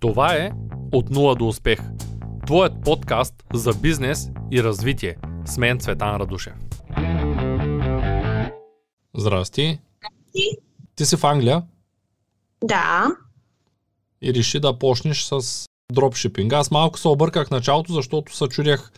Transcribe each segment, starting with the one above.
Това е От нула до успех. Твоят подкаст за бизнес и развитие. С мен Цветан Радушев. Здрасти. Ти? Ти си в Англия Да. и реши да почнеш с дропшипинг. Аз малко се обърках началото, защото се чудях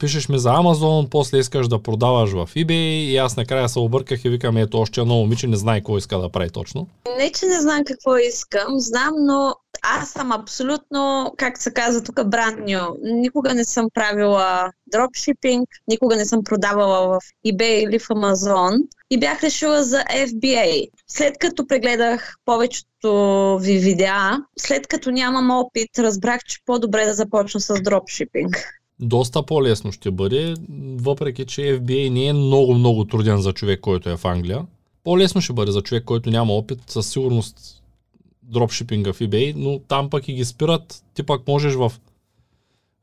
пишеш ми за Амазон, после искаш да продаваш в eBay и аз накрая се обърках и викам, ето още едно момиче не знае какво иска да прави точно. Не, че не знам какво искам, знам, но аз съм абсолютно, как се казва тук, brand new. Никога не съм правила дропшипинг, никога не съм продавала в eBay или в Amazon и бях решила за FBA. След като прегледах повечето ви видеа, след като нямам опит, разбрах, че по-добре да започна с дропшипинг. Доста по-лесно ще бъде, въпреки че FBA не е много-много труден за човек, който е в Англия. По-лесно ще бъде за човек, който няма опит, със сигурност дропшипинга в eBay, но там пък и ги спират, ти пък можеш в,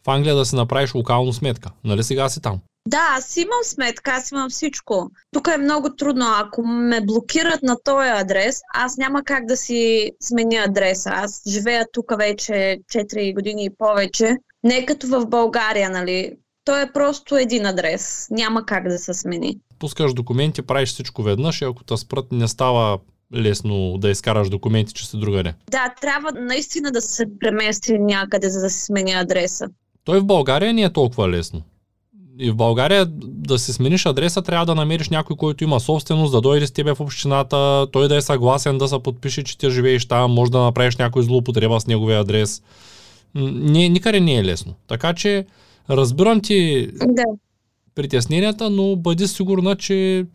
в Англия да си направиш локално сметка. Нали сега си там? Да, аз имам сметка, аз имам всичко. Тук е много трудно. Ако ме блокират на този адрес, аз няма как да си сменя адреса. Аз живея тук вече 4 години и повече. Не е като в България, нали? Той е просто един адрес. Няма как да се смени. Пускаш документи, правиш всичко веднъж и ако те спрат не става лесно да изкараш документи, че си другаде. Да, трябва наистина да се премести някъде, за да се смени адреса. Той в България не е толкова лесно. И в България да си смениш адреса, трябва да намериш някой, който има собственост, да дойде с тебе в общината, той да е съгласен да се подпише, че ти живееш там, може да направиш някой злоупотреба с неговия адрес. Не, никъде не е лесно. Така че разбирам ти Да. притесненията, но бъди сигурна, че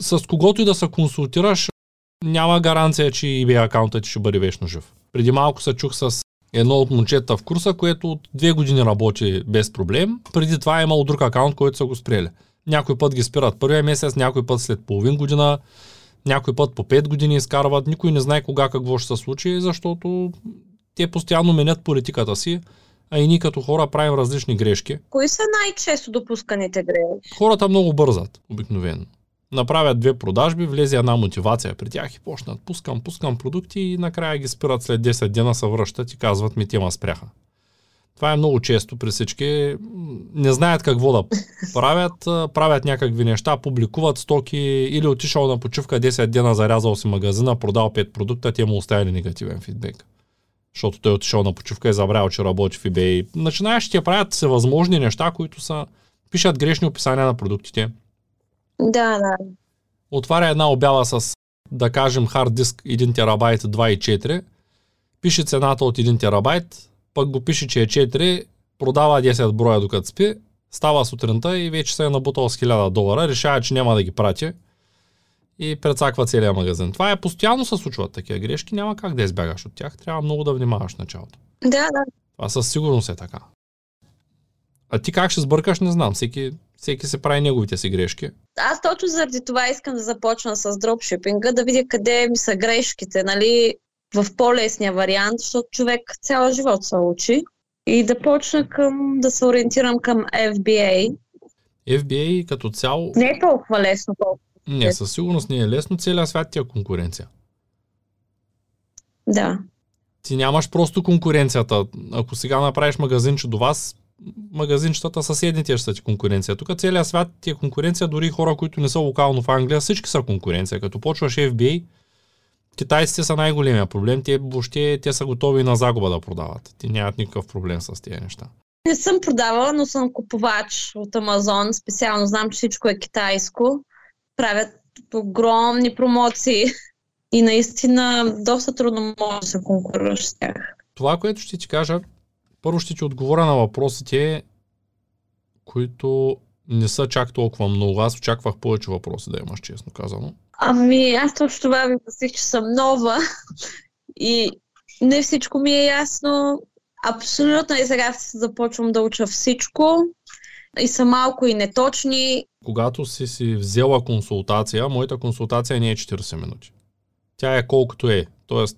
с когото и да се консултираш, няма гаранция, че eBay акаунтът ти ще бъде вечно жив. Преди малко се чух с едно от момчета в курса, което от две години работи без проблем. Преди това е имало друг акаунт, който са го спрели. Някой път ги спират първия месец, някой път след половин година, някой път по 5 години изкарват. Никой не знае кога какво ще се случи, защото те постоянно менят политиката си, а и ние като хора правим различни грешки. Кои са най-често допусканите грешки? Хората много бързат, обикновено. Направят две продажби, влезе една мотивация при тях и почнат. Пускам, пускам продукти и накрая ги спират след 10 дена, се връщат и казват ми, тема спряха. Това е много често при всички. Не знаят какво да правят, правят някакви неща, публикуват стоки или отишъл на почивка 10 дена, зарязал си магазина, продал 5 продукта, те му оставили негативен фидбек. Защото той е отишъл на почивка и забравил, че работи в eBay. Начинаещите правят всевъзможни неща, които са пишат грешни описания на продуктите, Да, да. отваря една обява с, да кажем, хард диск 1 терабайт 2.4, пише цената от 1 терабайт, пък го пише, че е 4, продава 10 броя докато спи, става сутринта и вече се е набутал с 1000 долара, решава, че няма да ги прати и прецаква целият магазин. Това е постоянно се случват такива грешки, няма как да избягаш от тях, трябва много да внимаваш в началото. Да, да. Това със сигурност е така. А ти как ще сбъркаш, не знам. Всеки, всеки се прави неговите си грешки. Аз точно заради това искам да започна с дропшипинга, да видя къде ми са грешките, нали, в по-лесния вариант, защото човек цял живот се учи и да почна към, да се ориентирам към FBA. FBA като цяло Не е толкова лесно, колко. Не, със сигурност не е лесно. Целият свят ти е конкуренция. Да. Ти нямаш просто конкуренцията. Ако сега направиш магазинче до вас, магазинчетата съседните ще са ти конкуренция. Тук целият свят ти е конкуренция, дори хора, които не са локално в Англия, всички са конкуренция. Като почваш FBA, китайците са най-големия проблем. Те въобще те са готови на загуба да продават. Ти нямат никакъв проблем с тези неща. Не съм продавала, но съм купувач от Амазон. Специално знам, че всичко е китайско. Правят огромни промоции. И наистина доста трудно може да се конкурираш с тях. Това, което ще ти кажа, първо ще ти отговоря на въпросите, които не са чак толкова много. Аз очаквах повече въпроси да имаш, честно казано. Ами, аз точно това ви посих, че съм нова и не всичко ми е ясно. Абсолютно и сега започвам да уча всичко и са малко и неточни. Когато си си взела консултация, моята консултация не е 40 минути. Тя е колкото е. Тоест,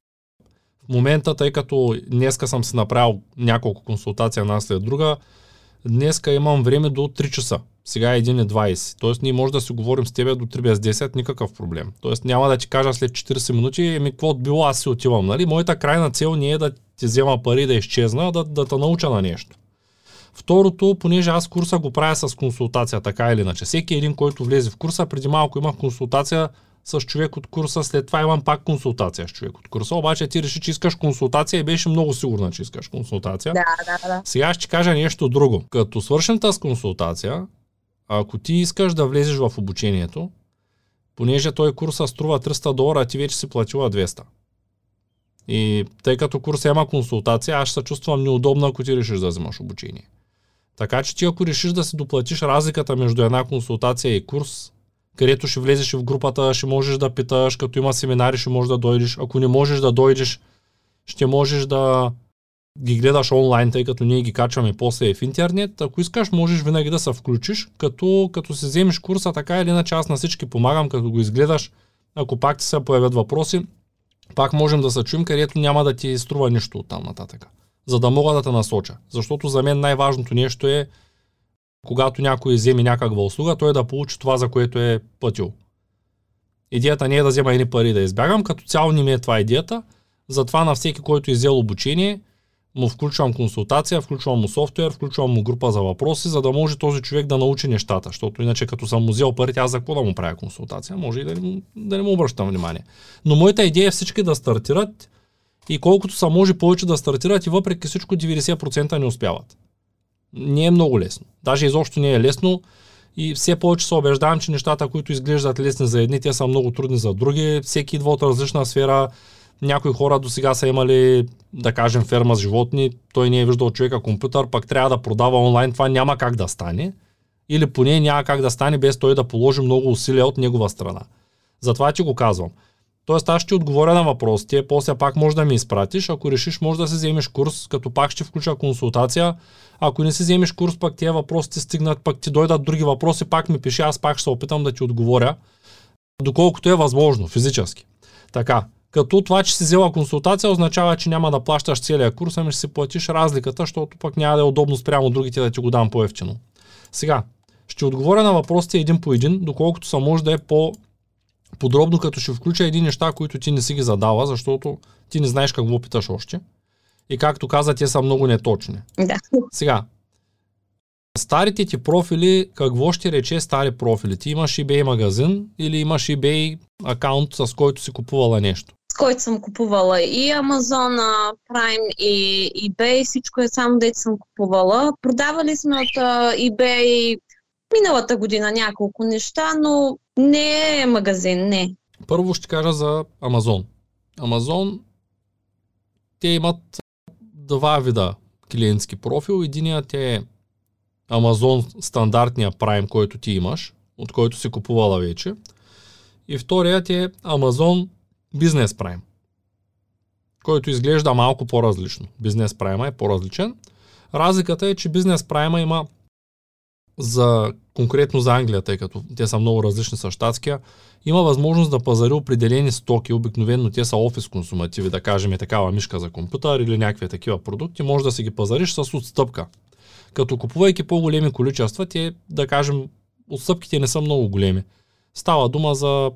момента, тъй като днеска съм си направил няколко консултации една след друга, днеска имам време до 3 часа. Сега е 1.20. Тоест ние може да си говорим с тебе до 3 без 10, никакъв проблем. Тоест няма да ти кажа след 40 минути, еми какво било, аз си отивам. Нали? Моята крайна цел не е да ти взема пари да изчезна, а да, да те науча на нещо. Второто, понеже аз курса го правя с консултация, така или иначе. Всеки един, който влезе в курса, преди малко имах консултация с човек от курса, след това имам пак консултация с човек от курса, обаче ти реши, че искаш консултация и беше много сигурна, че искаш консултация. Да, да, да. Сега ще кажа нещо друго. Като свършим тази консултация, ако ти искаш да влезеш в обучението, понеже той курса струва 300 долара, а ти вече си платила 200. И тъй като курса има консултация, аз се чувствам неудобно, ако ти решиш да вземаш обучение. Така че ти ако решиш да си доплатиш разликата между една консултация и курс, където ще влезеш в групата, ще можеш да питаш, като има семинари, ще можеш да дойдеш. Ако не можеш да дойдеш, ще можеш да ги гледаш онлайн, тъй като ние ги качваме после в интернет. Ако искаш, можеш винаги да се включиш, като, като си вземеш курса, така или иначе аз на всички помагам, като го изгледаш. Ако пак ти се появят въпроси, пак можем да се чуем, където няма да ти струва нищо от там нататък. За да мога да те насоча. Защото за мен най-важното нещо е, когато някой вземе някаква услуга, той да получи това, за което е платил. Идеята не е да взема едни пари да избягам, като цяло не ми е това идеята. Затова на всеки, който е взел обучение, му включвам консултация, включвам му софтуер, включвам му група за въпроси, за да може този човек да научи нещата. Защото иначе като съм му взел парите, аз за какво да му правя консултация? Може и да не, да не му обръщам внимание. Но моята идея е всички да стартират и колкото са може повече да стартират и въпреки всичко 90% не успяват. Не е много лесно. Даже изобщо не е лесно и все повече се убеждавам, че нещата, които изглеждат лесни за едни, те са много трудни за други. Всеки идва от различна сфера, някои хора до сега са имали, да кажем, ферма с животни, той не е виждал човека компютър, пък трябва да продава онлайн, това няма как да стане. Или поне няма как да стане без той да положи много усилия от негова страна. Затова ти го казвам. Тоест аз ще отговоря на въпросите, после пак може да ми изпратиш, ако решиш може да си вземеш курс, като пак ще включа консултация. Ако не си вземеш курс, пак тия въпроси ти стигнат, пак ти дойдат други въпроси, пак ми пиши, аз пак ще се опитам да ти отговоря, доколкото е възможно, физически. Така, като това, че си взела консултация, означава, че няма да плащаш целия курс, ами ще си платиш разликата, защото пък няма да е удобно спрямо другите да ти го дам по-ефтино. Сега, ще отговоря на въпросите един по един, доколкото са може да е по подробно, като ще включа един неща, които ти не си ги задала, защото ти не знаеш какво питаш още. И както каза, те са много неточни. Да. Сега, старите ти профили, какво ще рече стари профили? Ти имаш eBay магазин или имаш eBay акаунт, с който си купувала нещо? който съм купувала и Amazon, Prime и eBay, всичко е само дете съм купувала. Продавали сме от eBay миналата година няколко неща, но не е магазин, не. Първо ще кажа за Amazon. Amazon, те имат два вида клиентски профил. Единият е Amazon стандартния Prime, който ти имаш, от който си купувала вече. И вторият е Amazon Business Prime, който изглежда малко по-различно. Business Prime е по-различен. Разликата е, че Business Prime има за конкретно за Англия, тъй като те са много различни с щатския, има възможност да пазари определени стоки, обикновено те са офис консумативи, да кажем е такава мишка за компютър или някакви такива продукти, може да си ги пазариш с отстъпка. Като купувайки по-големи количества, те, да кажем, отстъпките не са много големи. Става дума за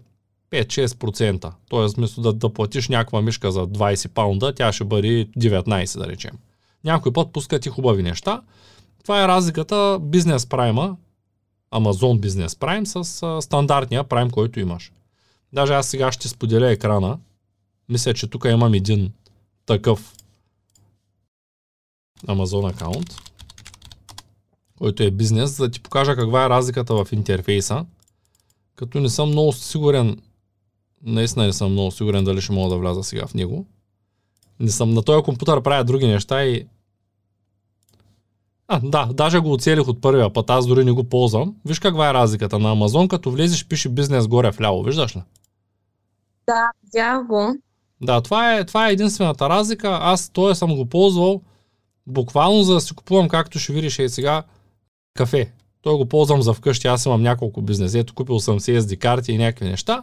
5-6%. Тоест, вместо да, да платиш някаква мишка за 20 паунда, тя ще бъде 19, да речем. Някой път пускат и хубави неща. Това е разликата бизнес прайма, Amazon Business Prime с а, стандартния Prime, който имаш. Даже аз сега ще споделя екрана. Мисля, че тук имам един такъв Amazon аккаунт, който е бизнес, за да ти покажа каква е разликата в интерфейса. Като не съм много сигурен наистина не съм много сигурен дали ще мога да вляза сега в него. Не съм на този компютър правя други неща и а, да, даже го оцелих от първия път, аз дори не го ползвам. Виж каква е разликата на Амазон, като влезеш, пише бизнес горе вляво, виждаш ли? Да, видях го. Да, това е, това е единствената разлика. Аз той съм го ползвал буквално за да си купувам, както ще видиш и сега, кафе. Той го ползвам за вкъщи, аз имам няколко бизнес. Ето купил съм си SD карти и някакви неща.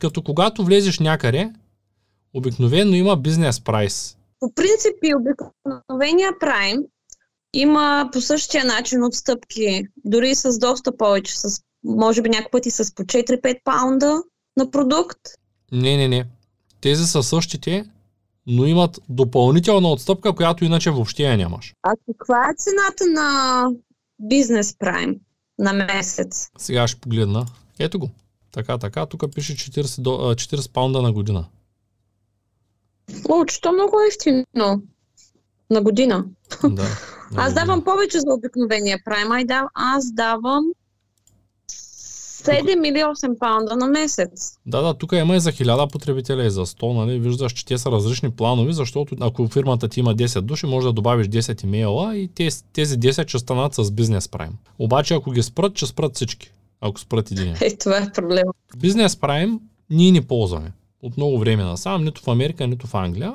Като когато влезеш някъде, обикновено има бизнес прайс. По принцип и обикновения прайм, има по същия начин отстъпки, дори с доста повече, с, може би някакъв пъти с по 4-5 паунда на продукт. Не, не, не. Тези са същите, но имат допълнителна отстъпка, която иначе въобще я нямаш. А каква е цената на бизнес прайм на месец? Сега ще погледна. Ето го. Така, така. Тук пише 40, до, 40 паунда на година. То много ефтино. На година. Да. Аз давам повече за обикновения прайм. Ай, да, аз давам 7 или 8 паунда на месец. Да, да, тук има и за 1000 потребителя и за 100, нали? Виждаш, че те са различни планови, защото ако фирмата ти има 10 души, може да добавиш 10 имейла и тези, тези 10 ще станат с бизнес прайм. Обаче ако ги спрат, ще спрат всички. Ако спрат един. Е, това е проблема. Бизнес прайм ние не ползваме. От много време насам, нито в Америка, нито в Англия.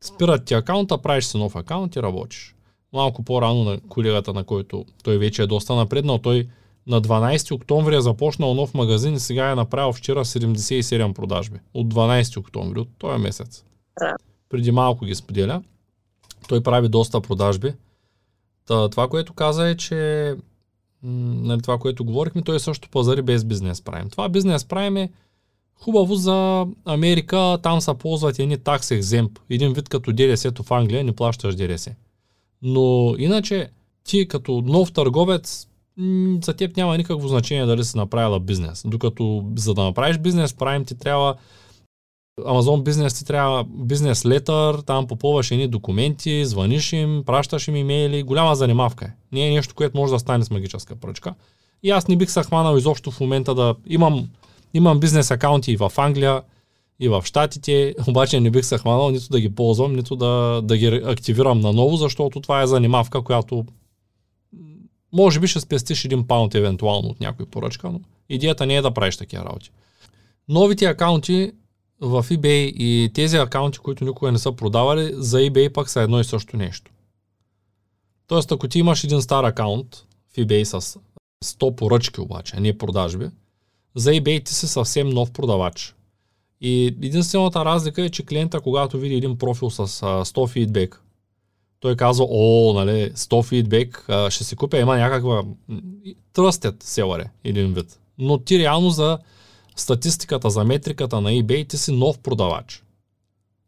Спират ти акаунта, правиш си нов акаунт и работиш. Малко по-рано на колегата, на който той вече е доста напреднал, той на 12 октомври е започнал нов магазин и сега е направил вчера 77 продажби. От 12 октомври, от този месец. Преди малко ги споделя. Той прави доста продажби. Та, това, което каза е, че нали, това, което говорихме, той също пазари без бизнес прайм. Това бизнес прайм е хубаво за Америка, там са ползват едни такс екземп. Един вид като ДДС-то в Англия, не плащаш ДДС. Но иначе ти като нов търговец за теб няма никакво значение дали си направила бизнес. Докато за да направиш бизнес прайм ти трябва Amazon бизнес ти трябва бизнес летър, там попълваш едни документи, звъниш им, пращаш им имейли, голяма занимавка е. Не е нещо, което може да стане с магическа пръчка. И аз не бих се хванал изобщо в момента да имам, имам бизнес акаунти и в Англия, и в Штатите, обаче не бих се хванал нито да ги ползвам, нито да, да ги активирам наново, защото това е занимавка, която може би ще спестиш един паунд евентуално от някой поръчка, но идеята не е да правиш такива работи. Новите акаунти в eBay и тези акаунти, които никога не са продавали, за eBay пък са едно и също нещо. Тоест, ако ти имаш един стар акаунт в eBay с 100 поръчки обаче, а не продажби, за eBay ти си съвсем нов продавач. И единствената разлика е, че клиента, когато види един профил с а, 100 фидбек, той казва, о, нали, 100 фидбек, ще си купя, има някаква м, тръстет селаре, един вид. Но ти реално за статистиката, за метриката на eBay, ти си нов продавач.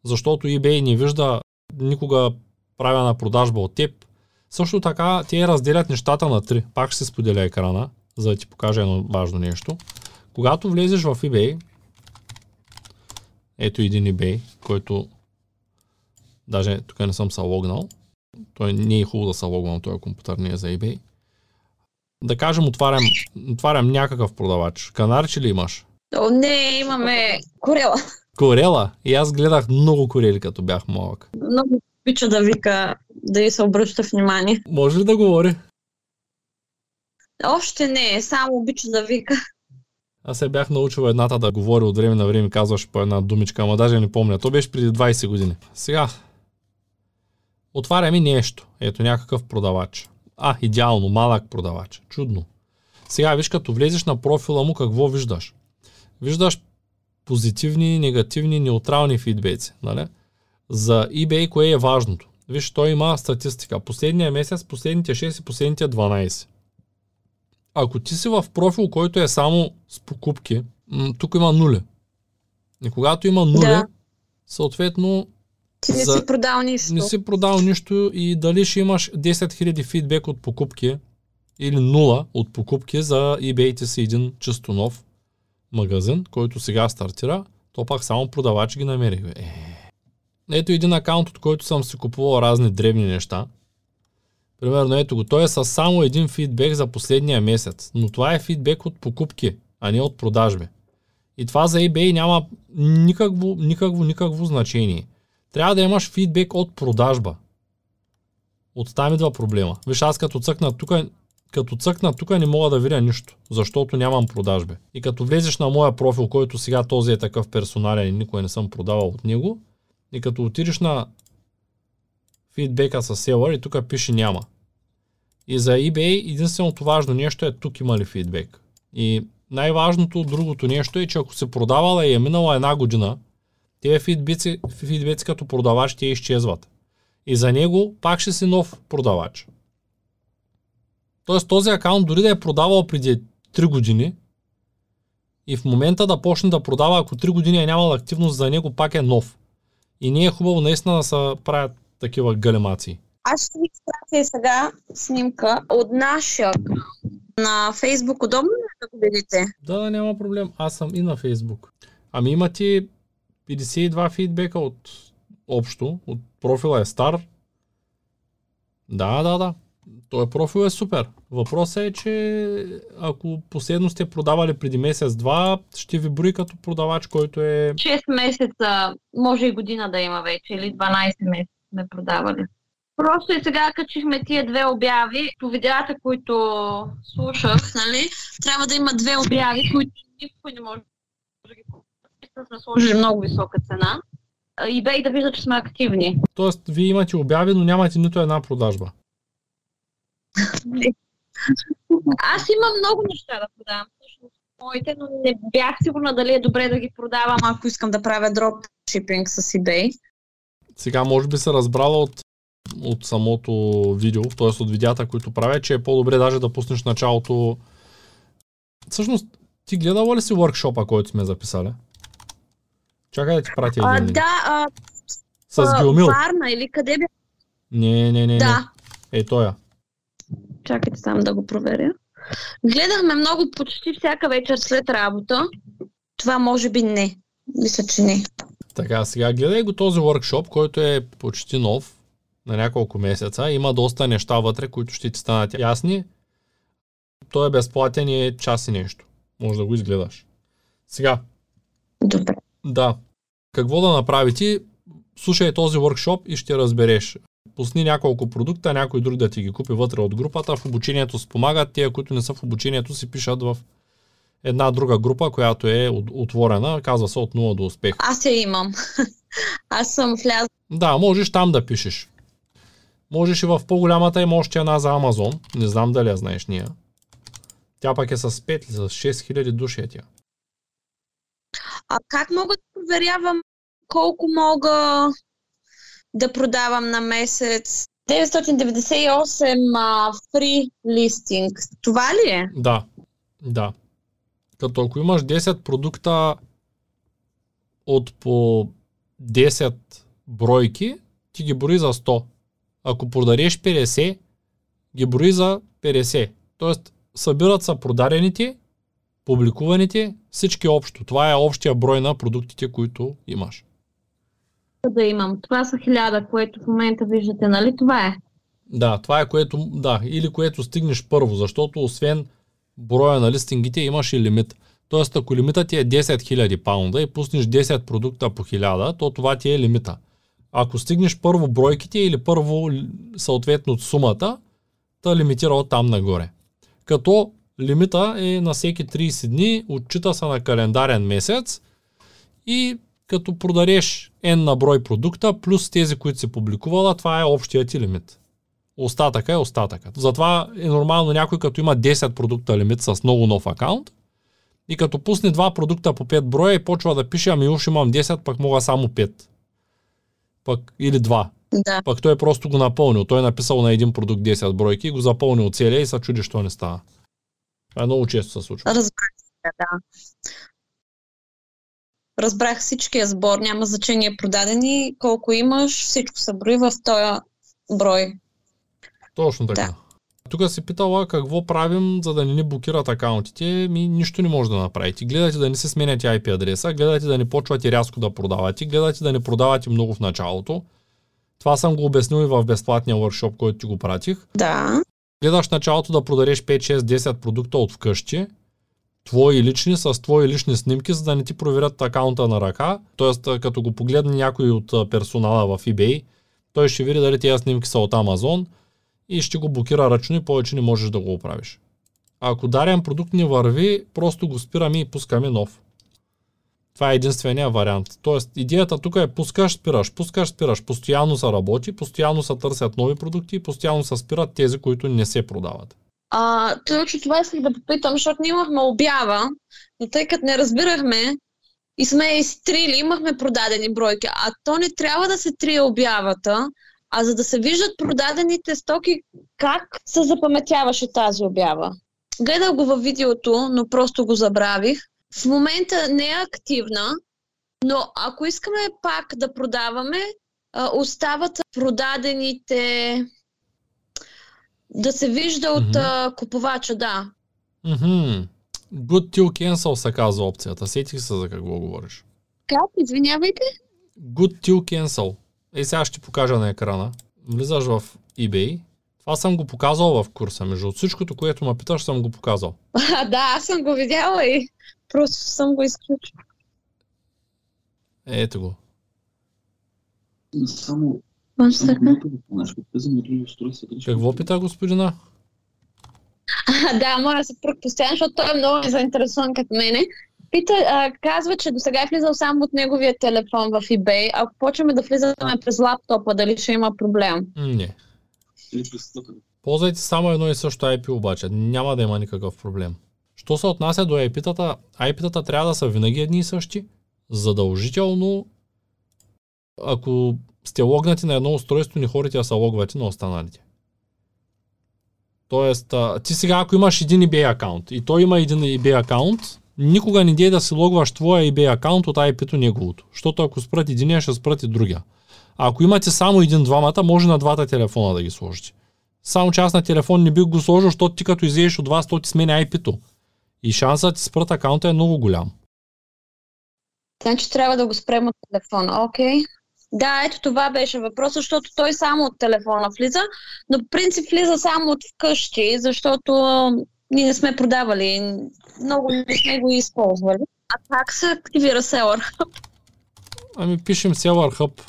Защото eBay не вижда никога правена продажба от теб. Също така, те разделят нещата на три. Пак ще се споделя екрана, за да ти покажа едно важно нещо. Когато влезеш в eBay, ето един eBay, който даже тук не съм се логнал. Той не е хубаво да се логвам този компютър, не е за eBay. Да кажем, отварям, отварям някакъв продавач. Канарче ли имаш? О, не, имаме корела. Корела. И аз гледах много корели, като бях малък. Много обича да вика, да й се обръща внимание. Може ли да говори? Още не, само обича да вика. Аз се бях научил едната да говори от време на време, казваше по една думичка, ама даже не помня. То беше преди 20 години. Сега, отваряме нещо. Ето някакъв продавач. А, идеално, малък продавач. Чудно. Сега виж, като влезеш на профила му, какво виждаш? Виждаш позитивни, негативни, неутрални фидбеци. Нали? За eBay кое е важното? Виж, той има статистика. Последния месец, последните 6 и последните 12. Ако ти си в профил, който е само с покупки, тук има нуле. И когато има нуле, Да. съответно Ти не За- си продал нищо. не си продал нищо и дали ще имаш 10 000 фидбек от покупки или 0 от покупки за eBay си един чисто нов магазин, който сега стартира, то пак само продавачи ги намерих. Е. Ето един акаунт, от който съм си купувал разни древни неща. Примерно ето го, той е с само един фидбек за последния месец, но това е фидбек от покупки, а не от продажби. И това за eBay няма никакво, никакво, никакво значение. Трябва да имаш фидбек от продажба. От там идва проблема. Виж, аз като цъкна тук, като цъкна тук не мога да видя нищо, защото нямам продажби. И като влезеш на моя профил, който сега този е такъв персонален и никой не съм продавал от него, и като отидеш на фидбека с селър и тук пише няма. И за eBay единственото важно нещо е тук има ли фидбек. И най-важното другото нещо е, че ако се продавала и е минала една година, тези фидбеци, фидбеци като продавач те изчезват. И за него пак ще си нов продавач. Тоест този акаунт дори да е продавал преди 3 години и в момента да почне да продава, ако 3 години е нямал активност, за него пак е нов. И не е хубаво наистина да се правят такива галемации. Аз ще ви изпратя сега снимка от нашия на Фейсбук. Удобно ли е да го видите? Да, няма проблем. Аз съм и на Фейсбук. Ами има ти 52 фидбека от общо, от профила е стар. Да, да, да. Той профил е супер. Въпросът е, че ако последно сте продавали преди месец-два, ще ви брои като продавач, който е... 6 месеца, може и година да има вече, или 12 месеца сме продавали. Просто и сега качихме тия две обяви. По видеята, които слушах, нали, трябва да има две обяви, които никой не може да ги сме сложили много висока цена. И бе и да вижда, че сме активни. Тоест, вие имате обяви, но нямате нито една продажба. Аз имам много неща да продавам. Всъщност, моите, но не бях сигурна дали е добре да ги продавам, ако искам да правя дропшипинг с eBay. Сега може би се разбрала от, от самото видео, т.е. от видеята, които правя, че е по-добре даже да пуснеш началото. Всъщност, ти гледала ли си workshop който сме записали? Чакай да ти пратя един. А, да, а, С Геомил. Варна или къде бе? Не, не, не. Да. Не. Е, тоя. Чакайте само да го проверя. Гледахме много почти всяка вечер след работа. Това може би не. Мисля, че не. Така, сега гледай го този workshop, който е почти нов, на няколко месеца. Има доста неща вътре, които ще ти станат ясни. Той е безплатен и е час и нещо. Може да го изгледаш. Сега, Добре. да. Какво да направи ти? Слушай този workshop и ще разбереш. Пусни няколко продукта, някой друг да ти ги купи вътре от групата. В обучението спомагат. Тия, които не са в обучението, си пишат в една друга група, която е от- отворена. Казва се от 0 до успех. Аз я имам. Аз съм влязла. Да, можеш там да пишеш. Можеш и в по-голямата има още една за Амазон. Не знам дали я знаеш ние. Тя пък е с 5 или с 6000 души е тя. А как мога да проверявам колко мога да продавам на месец? 998 а, фри листинг. Това ли е? Да, да. Като ако имаш 10 продукта от по 10 бройки, ти ги брои за 100. Ако продадеш 50, ги брои за 50. Тоест, събират са продадените, публикуваните, всички общо. Това е общия брой на продуктите, които имаш. Да имам. Това са хиляда, което в момента виждате, нали? Това е. Да, това е което, да, или което стигнеш първо, защото освен броя на листингите имаш и лимит. Тоест, ако лимитът ти е 10 000 паунда и пуснеш 10 продукта по 1000, то това ти е лимита. Ако стигнеш първо бройките или първо съответно сумата, та лимитира от там нагоре. Като лимита е на всеки 30 дни, отчита се на календарен месец и като продадеш N на брой продукта, плюс тези, които си публикувала, това е общия ти лимит. Остатъка е остатъкът. Затова е нормално някой като има 10 продукта лимит с много нов акаунт и като пусне два продукта по 5 броя и почва да пише, ами уж имам 10, пък мога само 5. Пък, или 2. Да. Пък той просто го напълнил. Той е написал на един продукт 10 бройки и го запълнил целия и се чуди, що не става. Това е много често се случва. Разбрах се, да. Разбрах всичкия сбор, няма значение продадени, колко имаш, всичко се брои в този брой. Точно така. Да. Тук си питала какво правим, за да не ни блокират акаунтите. Ми нищо не може да направите. Гледайте да не се сменяте IP адреса, гледайте да не почвате рязко да продавате, гледайте да не продавате много в началото. Това съм го обяснил и в безплатния workshop, който ти го пратих. Да. Гледаш началото да продадеш 5, 6, 10 продукта от вкъщи, твои лични, с твои лични снимки, за да не ти проверят акаунта на ръка. Тоест, като го погледне някой от персонала в eBay, той ще види дали тези снимки са от Amazon и ще го блокира ръчно и повече не можеш да го оправиш. Ако дарен продукт не върви, просто го спираме и пускаме нов. Това е единствения вариант. Тоест, идеята тук е пускаш, спираш, пускаш, спираш. Постоянно се работи, постоянно се търсят нови продукти и постоянно се спират тези, които не се продават. А, точно това исках да попитам, защото ние имахме обява, но тъй като не разбирахме и сме изтрили, имахме продадени бройки, а то не трябва да се трие обявата, А за да се виждат продадените стоки, как се запаметяваше тази обява? Гледах го във видеото, но просто го забравих. В момента не е активна, но ако искаме пак да продаваме, остават продадените да се вижда от mm-hmm. купувача, да. Mm-hmm. Good till cancel се казва опцията. Сетих се за какво говориш. Как? Извинявайте? Good till cancel. Е, сега ще покажа на екрана. Влизаш в eBay. Това съм го показал в курса. Между всичкото, което ме питаш, съм го показал. А, да, аз съм го видяла и просто съм го изключил. Ето го. Само... Какво пита господина? А, да, моя съпруг постоянно, защото той е много заинтересован като мене. Пита, а, казва, че до сега е влизал само от неговия телефон в eBay. Ако почваме да влизаме през лаптопа, дали ще има проблем? Не. Ползвайте само едно и също IP обаче. Няма да има никакъв проблем. Що се отнася до IP-тата, IP-тата трябва да са винаги едни и същи. Задължително, ако сте логнати на едно устройство, не хорите да са логвати на останалите. Тоест, ти сега ако имаш един eBay акаунт и той има един eBay акаунт, никога не дей да си логваш твоя eBay акаунт от IP-то неговото. Защото ако спрат единия, ще спрат и другия. А ако имате само един-двамата, може на двата телефона да ги сложите. Само аз на телефон не бих го сложил, защото ти като излезеш от вас, то ти сменя IP-то. И шансът ти спрат акаунта е много голям. Значи трябва да го спрем от телефона. Окей. Okay. Да, ето това беше въпрос, защото той само от телефона влиза, но принцип влиза само от вкъщи, защото ние не сме продавали, много не сме го използвали. А как се активира Seller Hub? Ами пишем Seller Hub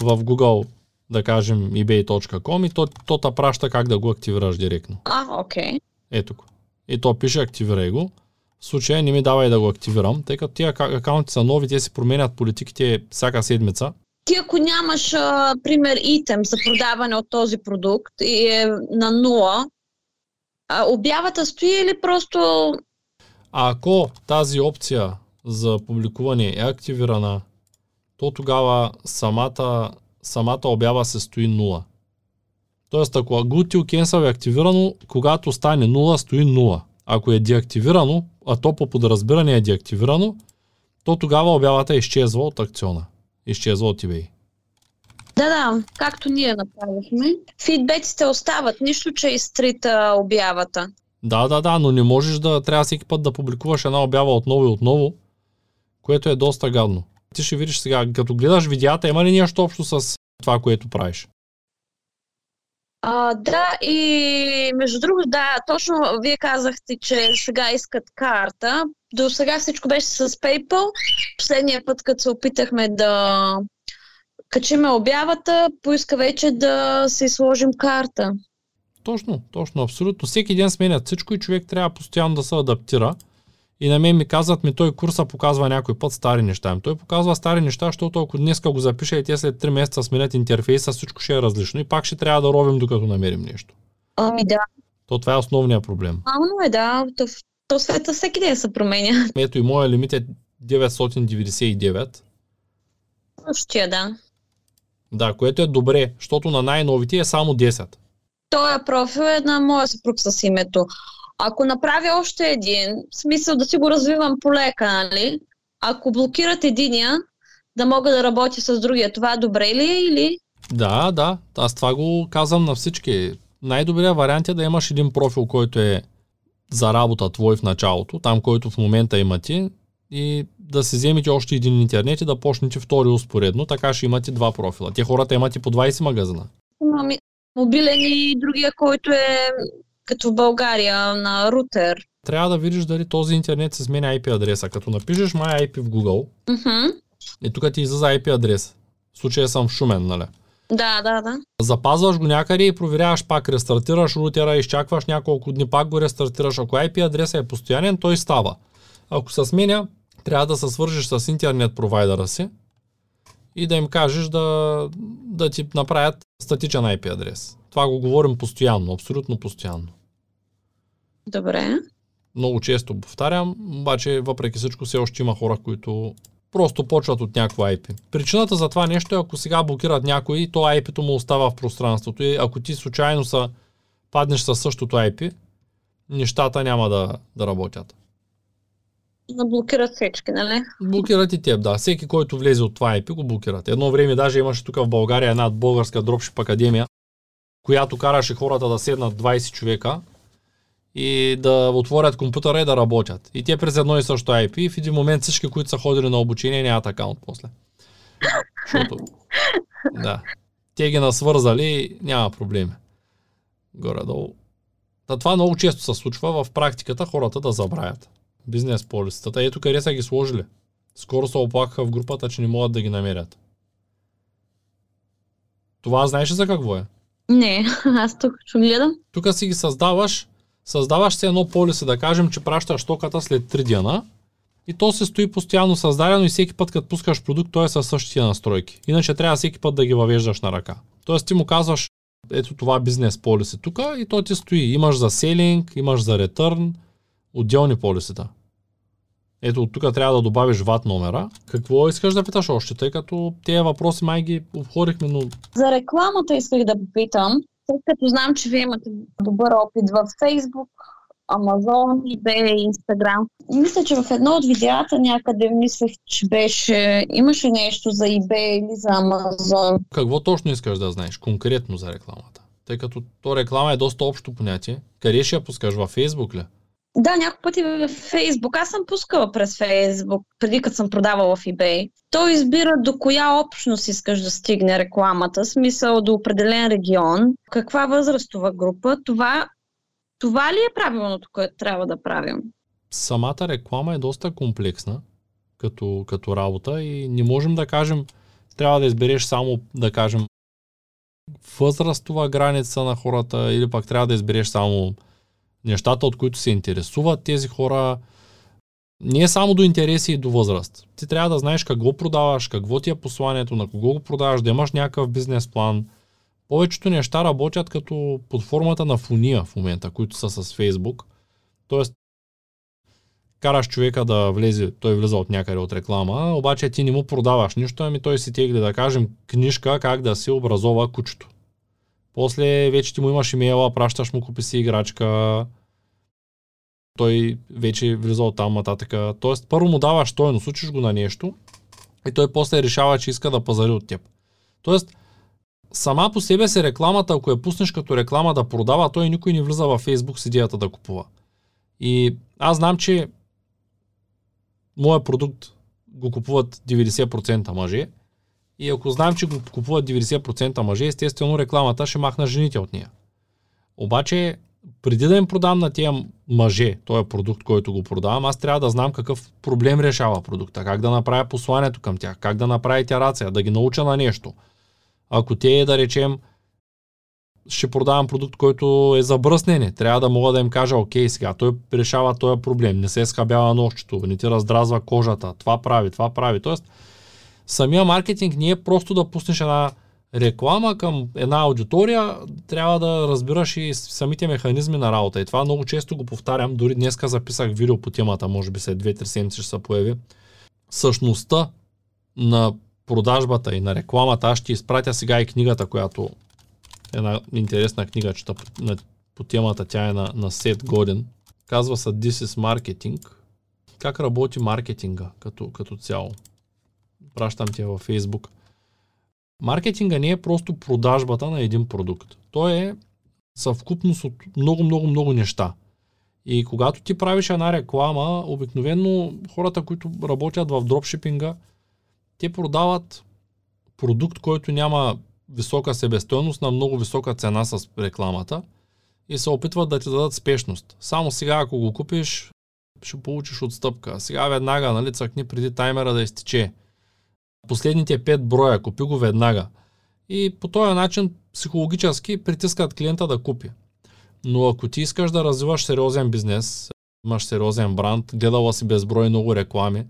в Google, да кажем ebay.com и то, то та праща как да го активираш директно. А, окей. Okay. Ето го. И то пише активирай го. В случая не ми давай да го активирам, тъй като тия акаунти са нови, те се променят политиките всяка седмица. Ти ако нямаш, а, пример, итем за продаване от този продукт и е на нула, а, обявата стои или просто... А ако тази опция за публикуване е активирана, то тогава самата, самата обява се стои нула. Тоест, ако Good Cancel е активирано, когато стане нула, стои нула. Ако е деактивирано, а то по подразбиране е деактивирано, то тогава обявата изчезва от акциона. Изчезва от eBay. Да, да, както ние направихме. Фидбетите остават, нищо, че е изтрита обявата. Да, да, да, но не можеш да трябва всеки път да публикуваш една обява отново и отново, което е доста гадно. Ти ще видиш сега, като гледаш видеята, има ли нещо общо с това, което правиш? А, да, и между другото, да, точно вие казахте, че сега искат карта. До сега всичко беше с PayPal. Последния път, като се опитахме да качиме обявата, поиска вече да се сложим карта. Точно, точно, абсолютно. Всеки ден сменят всичко и човек трябва постоянно да се адаптира. И на мен ми казват ми, той курса показва някой път стари неща. Ами той показва стари неща, защото ако днеска го запиша и те след 3 месеца сменят интерфейса, всичко ще е различно и пак ще трябва да ровим докато намерим нещо. Ами да. То това е основният проблем. Мално е, да. То, то света всеки ден се променя. Ето и моя лимит е 999. Същия, да. Да, което е добре, защото на най-новите е само 10. Той е профил е на моя съпруг с името. Ако направя още един, в смисъл да си го развивам полека, нали? Ако блокират единия, да мога да работя с другия, това добре ли е или? Да, да. Аз това го казвам на всички. Най-добрият вариант е да имаш един профил, който е за работа твой в началото, там който в момента имате, и да се вземете още един интернет и да почнете втори успоредно, така ще имате два профила. Те хората имат и по 20 магазина. Имам мобилен и другия, който е като в България на рутер. Трябва да видиш дали този интернет се сменя IP адреса. Като напишеш My IP в Google, uh-huh. и тук ти излиза IP адрес. В случая съм в Шумен, нали? Да, да, да. Запазваш го някъде и проверяваш пак, рестартираш рутера, изчакваш няколко дни, пак го рестартираш. Ако IP адреса е постоянен, той става. Ако се сменя, трябва да се свържиш с интернет провайдера си и да им кажеш да, да ти направят статичен IP адрес. Това го говорим постоянно, абсолютно постоянно. Добре. Много често повтарям, обаче въпреки всичко все още има хора, които Просто почват от някакво IP. Причината за това нещо е, ако сега блокират някой, то IP-то му остава в пространството и ако ти случайно са, паднеш със същото IP, нещата няма да, да работят. Блокират всички, нали? Блокират и теб, да. Всеки, който влезе от това IP, го блокират. Едно време даже имаше тук в България една българска дропшип академия, която караше хората да седнат 20 човека и да отворят компютъра и да работят. И те през едно и също IP и в един момент всички, които са ходили на обучение, нямат акаунт после. Защото, да. Те ги насвързали, няма проблеми. Горе-долу. Та това много често се случва в практиката хората да забравят. Бизнес полиситата. Ето къде са ги сложили. Скоро се оплакаха в групата, че не могат да ги намерят. Това знаеш ли за какво е? Не, аз тук ще гледам. Тук си ги създаваш, създаваш си едно полиси, да кажем, че пращаш токата след 3 дена и то се стои постоянно създадено и всеки път, като пускаш продукт, той е със същите настройки. Иначе трябва всеки път да ги въвеждаш на ръка. Тоест ти му казваш, ето това бизнес полиси тук и то ти стои. Имаш за селинг, имаш за ретърн, отделни полисита. Ето от тук трябва да добавиш ват номера. Какво искаш да питаш още, тъй като тези въпроси май ги обходихме, но... За рекламата исках да попитам, тъй като знам, че вие имате добър опит в Facebook, Amazon, eBay, Instagram. Мисля, че в едно от видеята някъде мислех, че беше, имаше нещо за eBay или за Amazon. Какво точно искаш да знаеш конкретно за рекламата? Тъй като то реклама е доста общо понятие. Къде ще я пускаш? Във Facebook ли? Да, няколко пъти в Фейсбук. Аз съм пускала през Фейсбук, преди като съм продавала в eBay. Той избира до коя общност искаш да стигне рекламата, смисъл до определен регион, каква възрастова група. Това, това ли е правилното, което трябва да правим? Самата реклама е доста комплексна като, като работа и не можем да кажем, трябва да избереш само, да кажем, възрастова граница на хората или пък трябва да избереш само нещата, от които се интересуват тези хора. Не е само до интереси и до възраст. Ти трябва да знаеш какво продаваш, какво ти е посланието, на кого го продаваш, да имаш някакъв бизнес план. Повечето неща работят като под формата на фуния в момента, които са с Фейсбук. Тоест, караш човека да влезе, той влиза от някъде от реклама, обаче ти не му продаваш нищо, ами той си тегли, да кажем, книжка как да се образова кучето. После вече ти му имаш имейла, пращаш му, купи си играчка, той вече влиза от там нататък. Тоест, първо му даваш стойност, учиш го на нещо и той после решава, че иска да пазари от теб. Тоест, сама по себе се рекламата, ако я пуснеш като реклама да продава, той никой не влиза във Facebook с идеята да купува. И аз знам, че моят продукт го купуват 90% мъже, и ако знам, че го купуват 90% мъже, естествено рекламата ще махна жените от нея. Обаче, преди да им продам на тия мъже този продукт, който го продавам, аз трябва да знам какъв проблем решава продукта, как да направя посланието към тях, как да направя итерация, да ги науча на нещо. Ако те, да речем, ще продавам продукт, който е за бръснене. Трябва да мога да им кажа, окей, сега той решава този проблем, не се скабява нощчето, не ти раздразва кожата, това прави, това прави. Тоест, самия маркетинг не е просто да пуснеш една реклама към една аудитория, трябва да разбираш и самите механизми на работа. И това много често го повтарям, дори днеска записах видео по темата, може би след 2-3 седмици ще се появи. Същността на продажбата и на рекламата, аз ще изпратя сега и книгата, която е една интересна книга, чета по, темата, тя е на, на Сет Годен. Казва се This is Marketing. Как работи маркетинга като, като цяло? Пращам ти във Facebook. Маркетинга не е просто продажбата на един продукт. Той е съвкупност от много, много, много неща. И когато ти правиш една реклама, обикновено хората, които работят в дропшипинга, те продават продукт, който няма висока себестойност на много висока цена с рекламата и се опитват да ти дадат спешност. Само сега, ако го купиш, ще получиш отстъпка. Сега веднага, нали, цъкни преди таймера да изтече последните 5 броя, купи го веднага. И по този начин психологически притискат клиента да купи. Но ако ти искаш да развиваш сериозен бизнес, имаш сериозен бранд, гледала си безброй много реклами,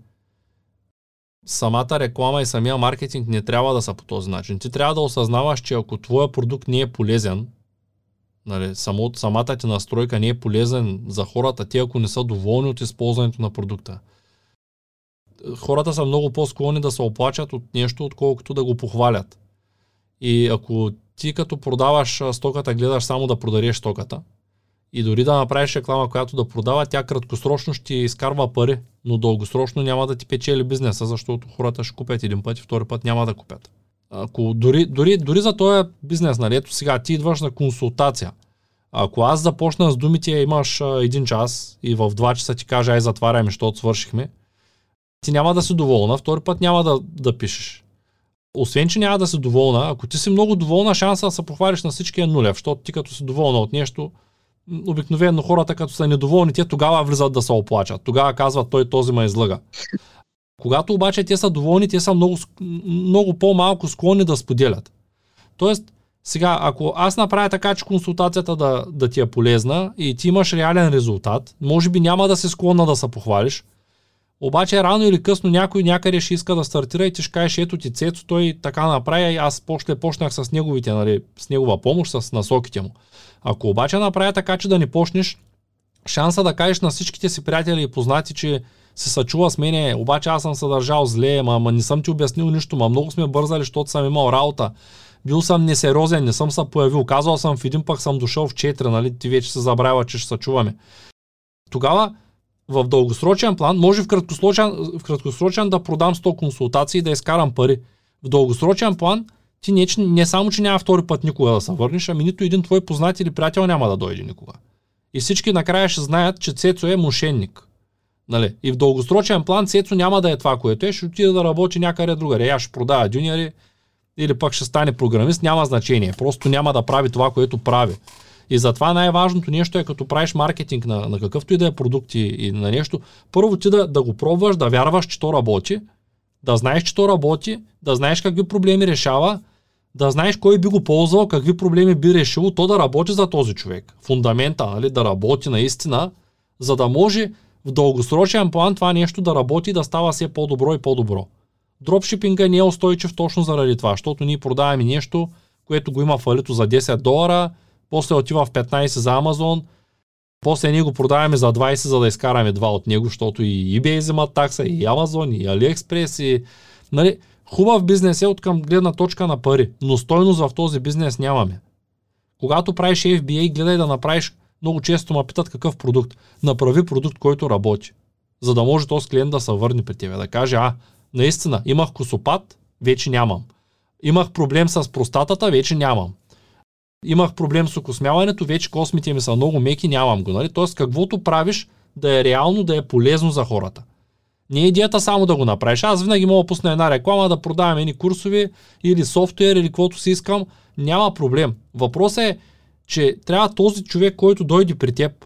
самата реклама и самия маркетинг не трябва да са по този начин. Ти трябва да осъзнаваш, че ако твоя продукт не е полезен, нали, само, самата ти настройка не е полезен за хората, те ако не са доволни от използването на продукта, хората са много по-склонни да се оплачат от нещо, отколкото да го похвалят. И ако ти като продаваш стоката, гледаш само да продадеш стоката, и дори да направиш реклама, която да продава, тя краткосрочно ще изкарва пари, но дългосрочно няма да ти печели бизнеса, защото хората ще купят един път и втори път няма да купят. Ако дори, дори, дори за този бизнес, нали, ето сега ти идваш на консултация. Ако аз започна с думите, имаш един час и в два часа ти кажа, ай затваряме, защото свършихме, ти няма да си доволна, втори път няма да, да пишеш. Освен, че няма да си доволна, ако ти си много доволна, шанса да се похвалиш на всички е нулев, защото ти като си доволна от нещо, обикновено хората като са недоволни, те тогава влизат да се оплачат. Тогава казват, той този ме излъга. Когато обаче те са доволни, те са много, много по-малко склонни да споделят. Тоест, сега, ако аз направя така, че консултацията да, да ти е полезна и ти имаш реален резултат, може би няма да се склонна да се похвалиш, обаче рано или късно някой някъде ще иска да стартира и ти ще кажеш, ето ти Цецо, той така направи аз почне, почнах с неговите, нали, с негова помощ, с насоките му. Ако обаче направя така, че да не почнеш, шанса да кажеш на всичките си приятели и познати, че се съчува с мене, обаче аз съм се държал зле, ма, ма не съм ти обяснил нищо, ма много сме бързали, защото съм имал работа. Бил съм несериозен, не съм се появил. Казал съм в един пък съм дошъл в 4, нали? Ти вече се забравя, че ще се чуваме. Тогава в дългосрочен план, може в краткосрочен, в краткосрочен да продам 100 консултации и да изкарам пари. В дългосрочен план ти не, не само, че няма втори път никога да се върнеш, ами нито един твой познат или приятел няма да дойде никога. И всички накрая ще знаят, че Цецо е мошенник. Нали? И в дългосрочен план Цецо няма да е това, което е, ще отиде да работи някъде другаде. Я ще продава дюниори или пък ще стане програмист, няма значение. Просто няма да прави това, което прави. И затова най-важното нещо е като правиш маркетинг на, на какъвто и да е продукт и, и на нещо, първо ти да, да го пробваш, да вярваш, че то работи, да знаеш, че то работи, да знаеш какви проблеми решава, да знаеш кой би го ползвал, какви проблеми би решил, то да работи за този човек. Фундамента, нали, да работи наистина, за да може в дългосрочен план това нещо да работи и да става все по-добро и по-добро. Дропшипинга не е устойчив точно заради това, защото ние продаваме нещо, което го има фалито за 10 долара, после отива в 15 за Амазон, после ние го продаваме за 20, за да изкараме два от него, защото и eBay вземат такса, и Amazon, и AliExpress, и... Нали, хубав бизнес е от към гледна точка на пари, но стойност в този бизнес нямаме. Когато правиш FBA, гледай да направиш, много често ме питат какъв продукт. Направи продукт, който работи. За да може този клиент да се върне при тебе, да каже, а, наистина, имах косопат, вече нямам. Имах проблем с простатата, вече нямам имах проблем с окосмяването, вече космите ми са много меки, нямам го. Нали? Тоест, каквото правиш, да е реално, да е полезно за хората. Не е идеята само да го направиш. Аз винаги мога да пусна една реклама, да продавам едни курсови или софтуер или каквото си искам. Няма проблем. Въпросът е, че трябва този човек, който дойде при теб,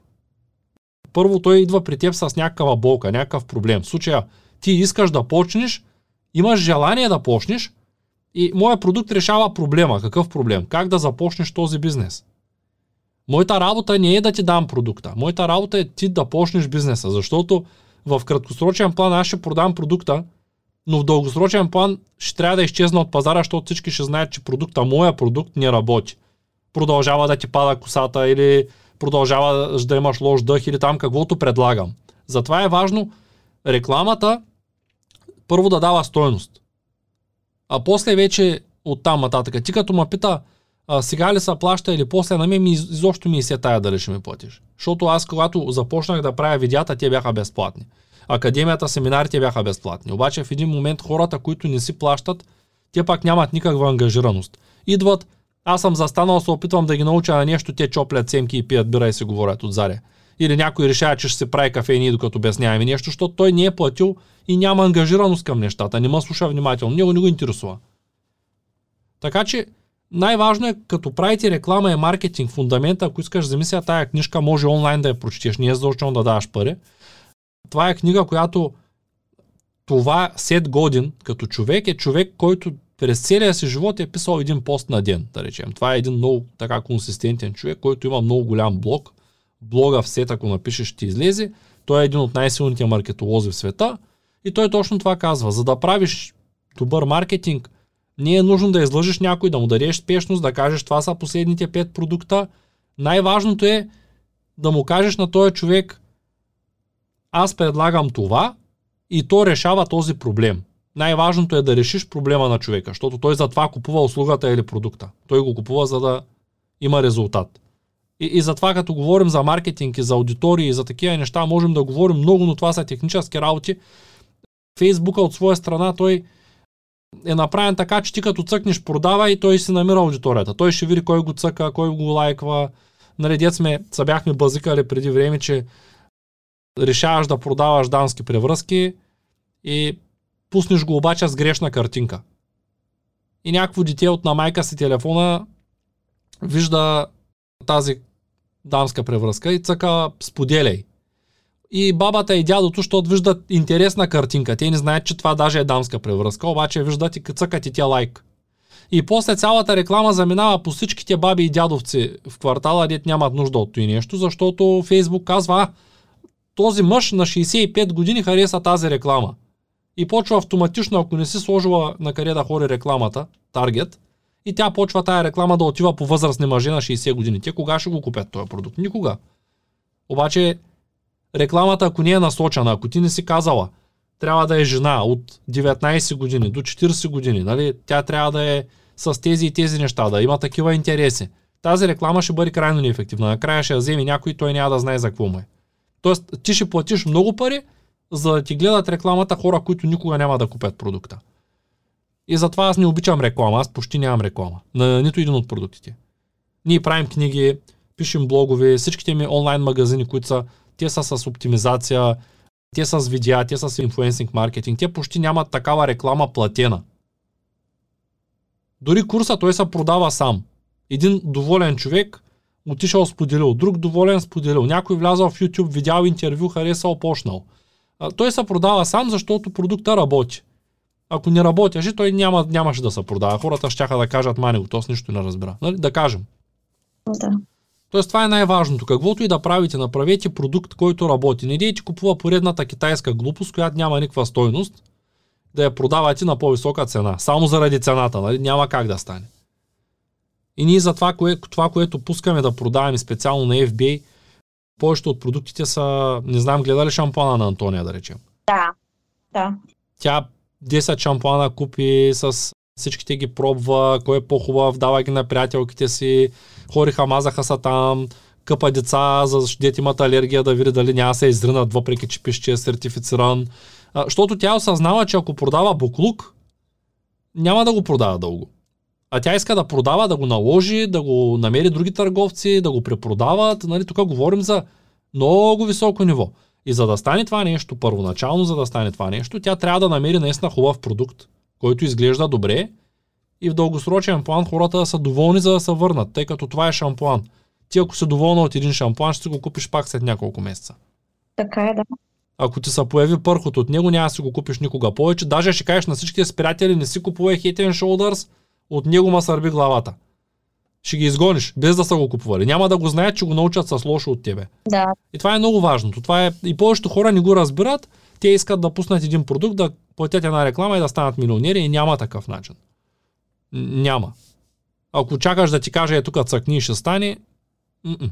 първо той идва при теб с някаква болка, някакъв проблем. В случая ти искаш да почнеш, имаш желание да почнеш, и моя продукт решава проблема. Какъв проблем? Как да започнеш този бизнес? Моята работа не е да ти дам продукта. Моята работа е ти да почнеш бизнеса, защото в краткосрочен план аз ще продам продукта, но в дългосрочен план ще трябва да изчезна от пазара, защото всички ще знаят, че продукта, моя продукт не работи. Продължава да ти пада косата или продължава да имаш лош дъх или там каквото предлагам. Затова е важно рекламата първо да дава стойност. А после вече от там нататък. Ти като ме пита, а, сега ли са плаща или после на мен, ми, изобщо ми и се тая дали ще ми платиш. Защото аз, когато започнах да правя видеята, те бяха безплатни. Академията, семинарите бяха безплатни. Обаче в един момент хората, които не си плащат, те пак нямат никаква ангажираност. Идват, аз съм застанал, се опитвам да ги науча на нещо, те чоплят семки и пият бира и си говорят от заря. Или някой решава, че ще се прави кафе и ние докато обясняваме нещо, защото той не е платил и няма ангажираност към нещата, не ме слуша внимателно, него не го интересува. Така че най-важно е, като правите реклама и маркетинг, фундамента, ако искаш да замисля тая книжка, може онлайн да я прочетеш, не е задължително да даваш пари. Това е книга, която това Сет Годин като човек е човек, който през целия си живот е писал един пост на ден, да речем. Това е един много така консистентен човек, който има много голям блог. Блога в Сет, ако напишеш, ще излезе. Той е един от най-силните маркетолози в света и той точно това казва. За да правиш добър маркетинг, не е нужно да излъжеш някой, да му дадеш спешност, да кажеш това са последните пет продукта. Най-важното е да му кажеш на този човек аз предлагам това и то решава този проблем. Най-важното е да решиш проблема на човека, защото той за това купува услугата или продукта. Той го купува за да има резултат. И, и затова като говорим за маркетинг и за аудитории и за такива неща, можем да говорим много, но това са технически работи. Фейсбука от своя страна той е направен така, че ти като цъкнеш продава и той си намира аудиторията. Той ще види кой го цъка, кой го лайква. Нали, дет сме, са бяхме базикали преди време, че решаваш да продаваш дански превръзки и пуснеш го обаче с грешна картинка. И някакво дете от на майка си телефона вижда тази дамска превръзка и цъка споделяй. И бабата и дядото, защото виждат интересна картинка. Те не знаят, че това даже е дамска превръзка, обаче виждат и цъкат и тя лайк. И после цялата реклама заминава по всичките баби и дядовци в квартала, дет нямат нужда от това нещо, защото Фейсбук казва, а, този мъж на 65 години хареса тази реклама. И почва автоматично, ако не си сложила на къде да хори рекламата, таргет, и тя почва тая реклама да отива по възрастни мъже на 60 години. Те кога ще го купят този продукт? Никога. Обаче рекламата, ако не е насочена, ако ти не си казала, трябва да е жена от 19 години до 40 години, нали? тя трябва да е с тези и тези неща, да има такива интереси. Тази реклама ще бъде крайно неефективна. Накрая ще я вземе някой той няма да знае за какво му е. Тоест, ти ще платиш много пари, за да ти гледат рекламата хора, които никога няма да купят продукта. И затова аз не обичам реклама, аз почти нямам реклама на нито един от продуктите. Ние правим книги, пишем блогове, всичките ми онлайн магазини, които са, те са с оптимизация, те са с видеа, те са с инфлуенсинг маркетинг, те почти нямат такава реклама платена. Дори курса той се продава сам. Един доволен човек отишъл споделил, друг доволен споделил, някой влязал в YouTube, видял интервю, харесал, почнал. той се продава сам, защото продукта работи. Ако не работеше, той няма, нямаше да се продава. Хората ще да кажат, мани го, то с нищо не разбира. Нали? Да кажем. Да. Тоест това е най-важното. Каквото и да правите, направете продукт, който работи. Не дейте купува поредната китайска глупост, която няма никаква стойност, да я продавате на по-висока цена. Само заради цената. Нали? Няма как да стане. И ние за това, кое, това, което пускаме да продаваме специално на FBA, повечето от продуктите са, не знам, гледали шампуана на Антония, да речем. Да, да. Тя 10 шампуана купи, с всичките ги пробва, кой е по-хубав, дава ги на приятелките си, хориха, мазаха са там, къпа деца, за дете имат алергия да види дали няма се изринат, въпреки че пише, че е сертифициран. Защото тя осъзнава, че ако продава буклук, няма да го продава дълго. А тя иска да продава, да го наложи, да го намери други търговци, да го препродават. Нали, тук говорим за много високо ниво. И за да стане това нещо, първоначално за да стане това нещо, тя трябва да намери наистина хубав продукт, който изглежда добре и в дългосрочен план хората да са доволни за да се върнат, тъй като това е шампуан. Ти ако си доволна от един шампуан, ще си го купиш пак след няколко месеца. Така е, да. Ако ти се появи пърхот от него, няма да си го купиш никога повече. Даже ще кажеш на всичките си приятели, не си купувай Head Shoulders, от него ма сърби главата. Ще ги изгониш, без да са го купували. Няма да го знаят, че го научат с лошо от тебе. Да. И това е много важното. Това е... И повечето хора не го разбират. Те искат да пуснат един продукт, да платят една реклама и да станат милионери и няма такъв начин. Няма. Ако чакаш да ти кажа, е тук цъкни и ще стане, м-м.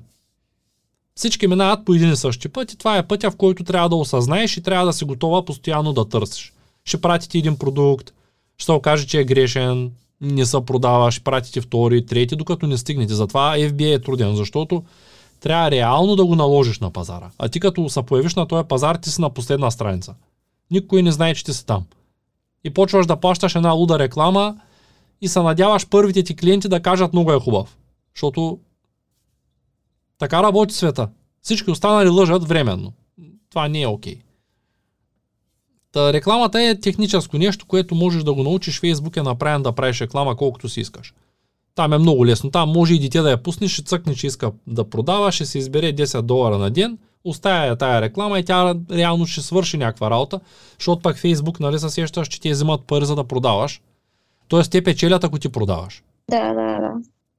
всички минават по един и същи път и това е пътя, в който трябва да осъзнаеш и трябва да си готова постоянно да търсиш. Ще пратите един продукт, ще се окаже, че е грешен, не се продава, ще пратите втори, трети, докато не стигнете. Затова FBA е труден, защото трябва реално да го наложиш на пазара. А ти като се появиш на този пазар, ти си на последна страница. Никой не знае, че ти си там. И почваш да плащаш една луда реклама и се надяваш първите ти клиенти да кажат много е хубав. Защото така работи света. Всички останали лъжат временно. Това не е окей. Okay. Та, рекламата е техническо нещо, което можеш да го научиш. Фейсбук е направен да правиш реклама колкото си искаш. Там е много лесно. Там може и дете да я пуснеш, ще цъкне, че иска да продава, ще се избере 10 долара на ден, оставя тая реклама и тя реално ще свърши някаква работа, защото пак Фейсбук, нали се сещаш, че ти взимат пари за да продаваш. Тоест те печелят, ако ти продаваш. Да, да, да.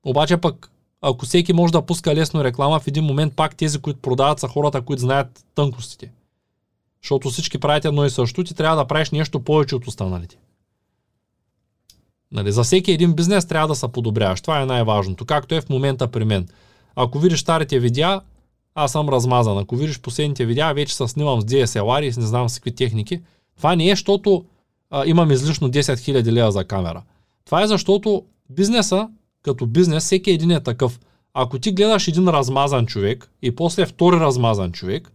Обаче пък, ако всеки може да пуска лесно реклама, в един момент пак тези, които продават, са хората, които знаят тънкостите. Защото всички правят едно и също, ти трябва да правиш нещо повече от останалите. Нали, за всеки един бизнес трябва да се подобряваш. Това е най-важното. Както е в момента при мен. Ако видиш старите видеа, аз съм размазан. Ако видиш последните видеа, вече се снимам с DSLR и не знам с какви техники. Това не е, защото а, имам излишно 10 000 лева за камера. Това е защото бизнеса, като бизнес, всеки един е такъв. Ако ти гледаш един размазан човек и после втори размазан човек,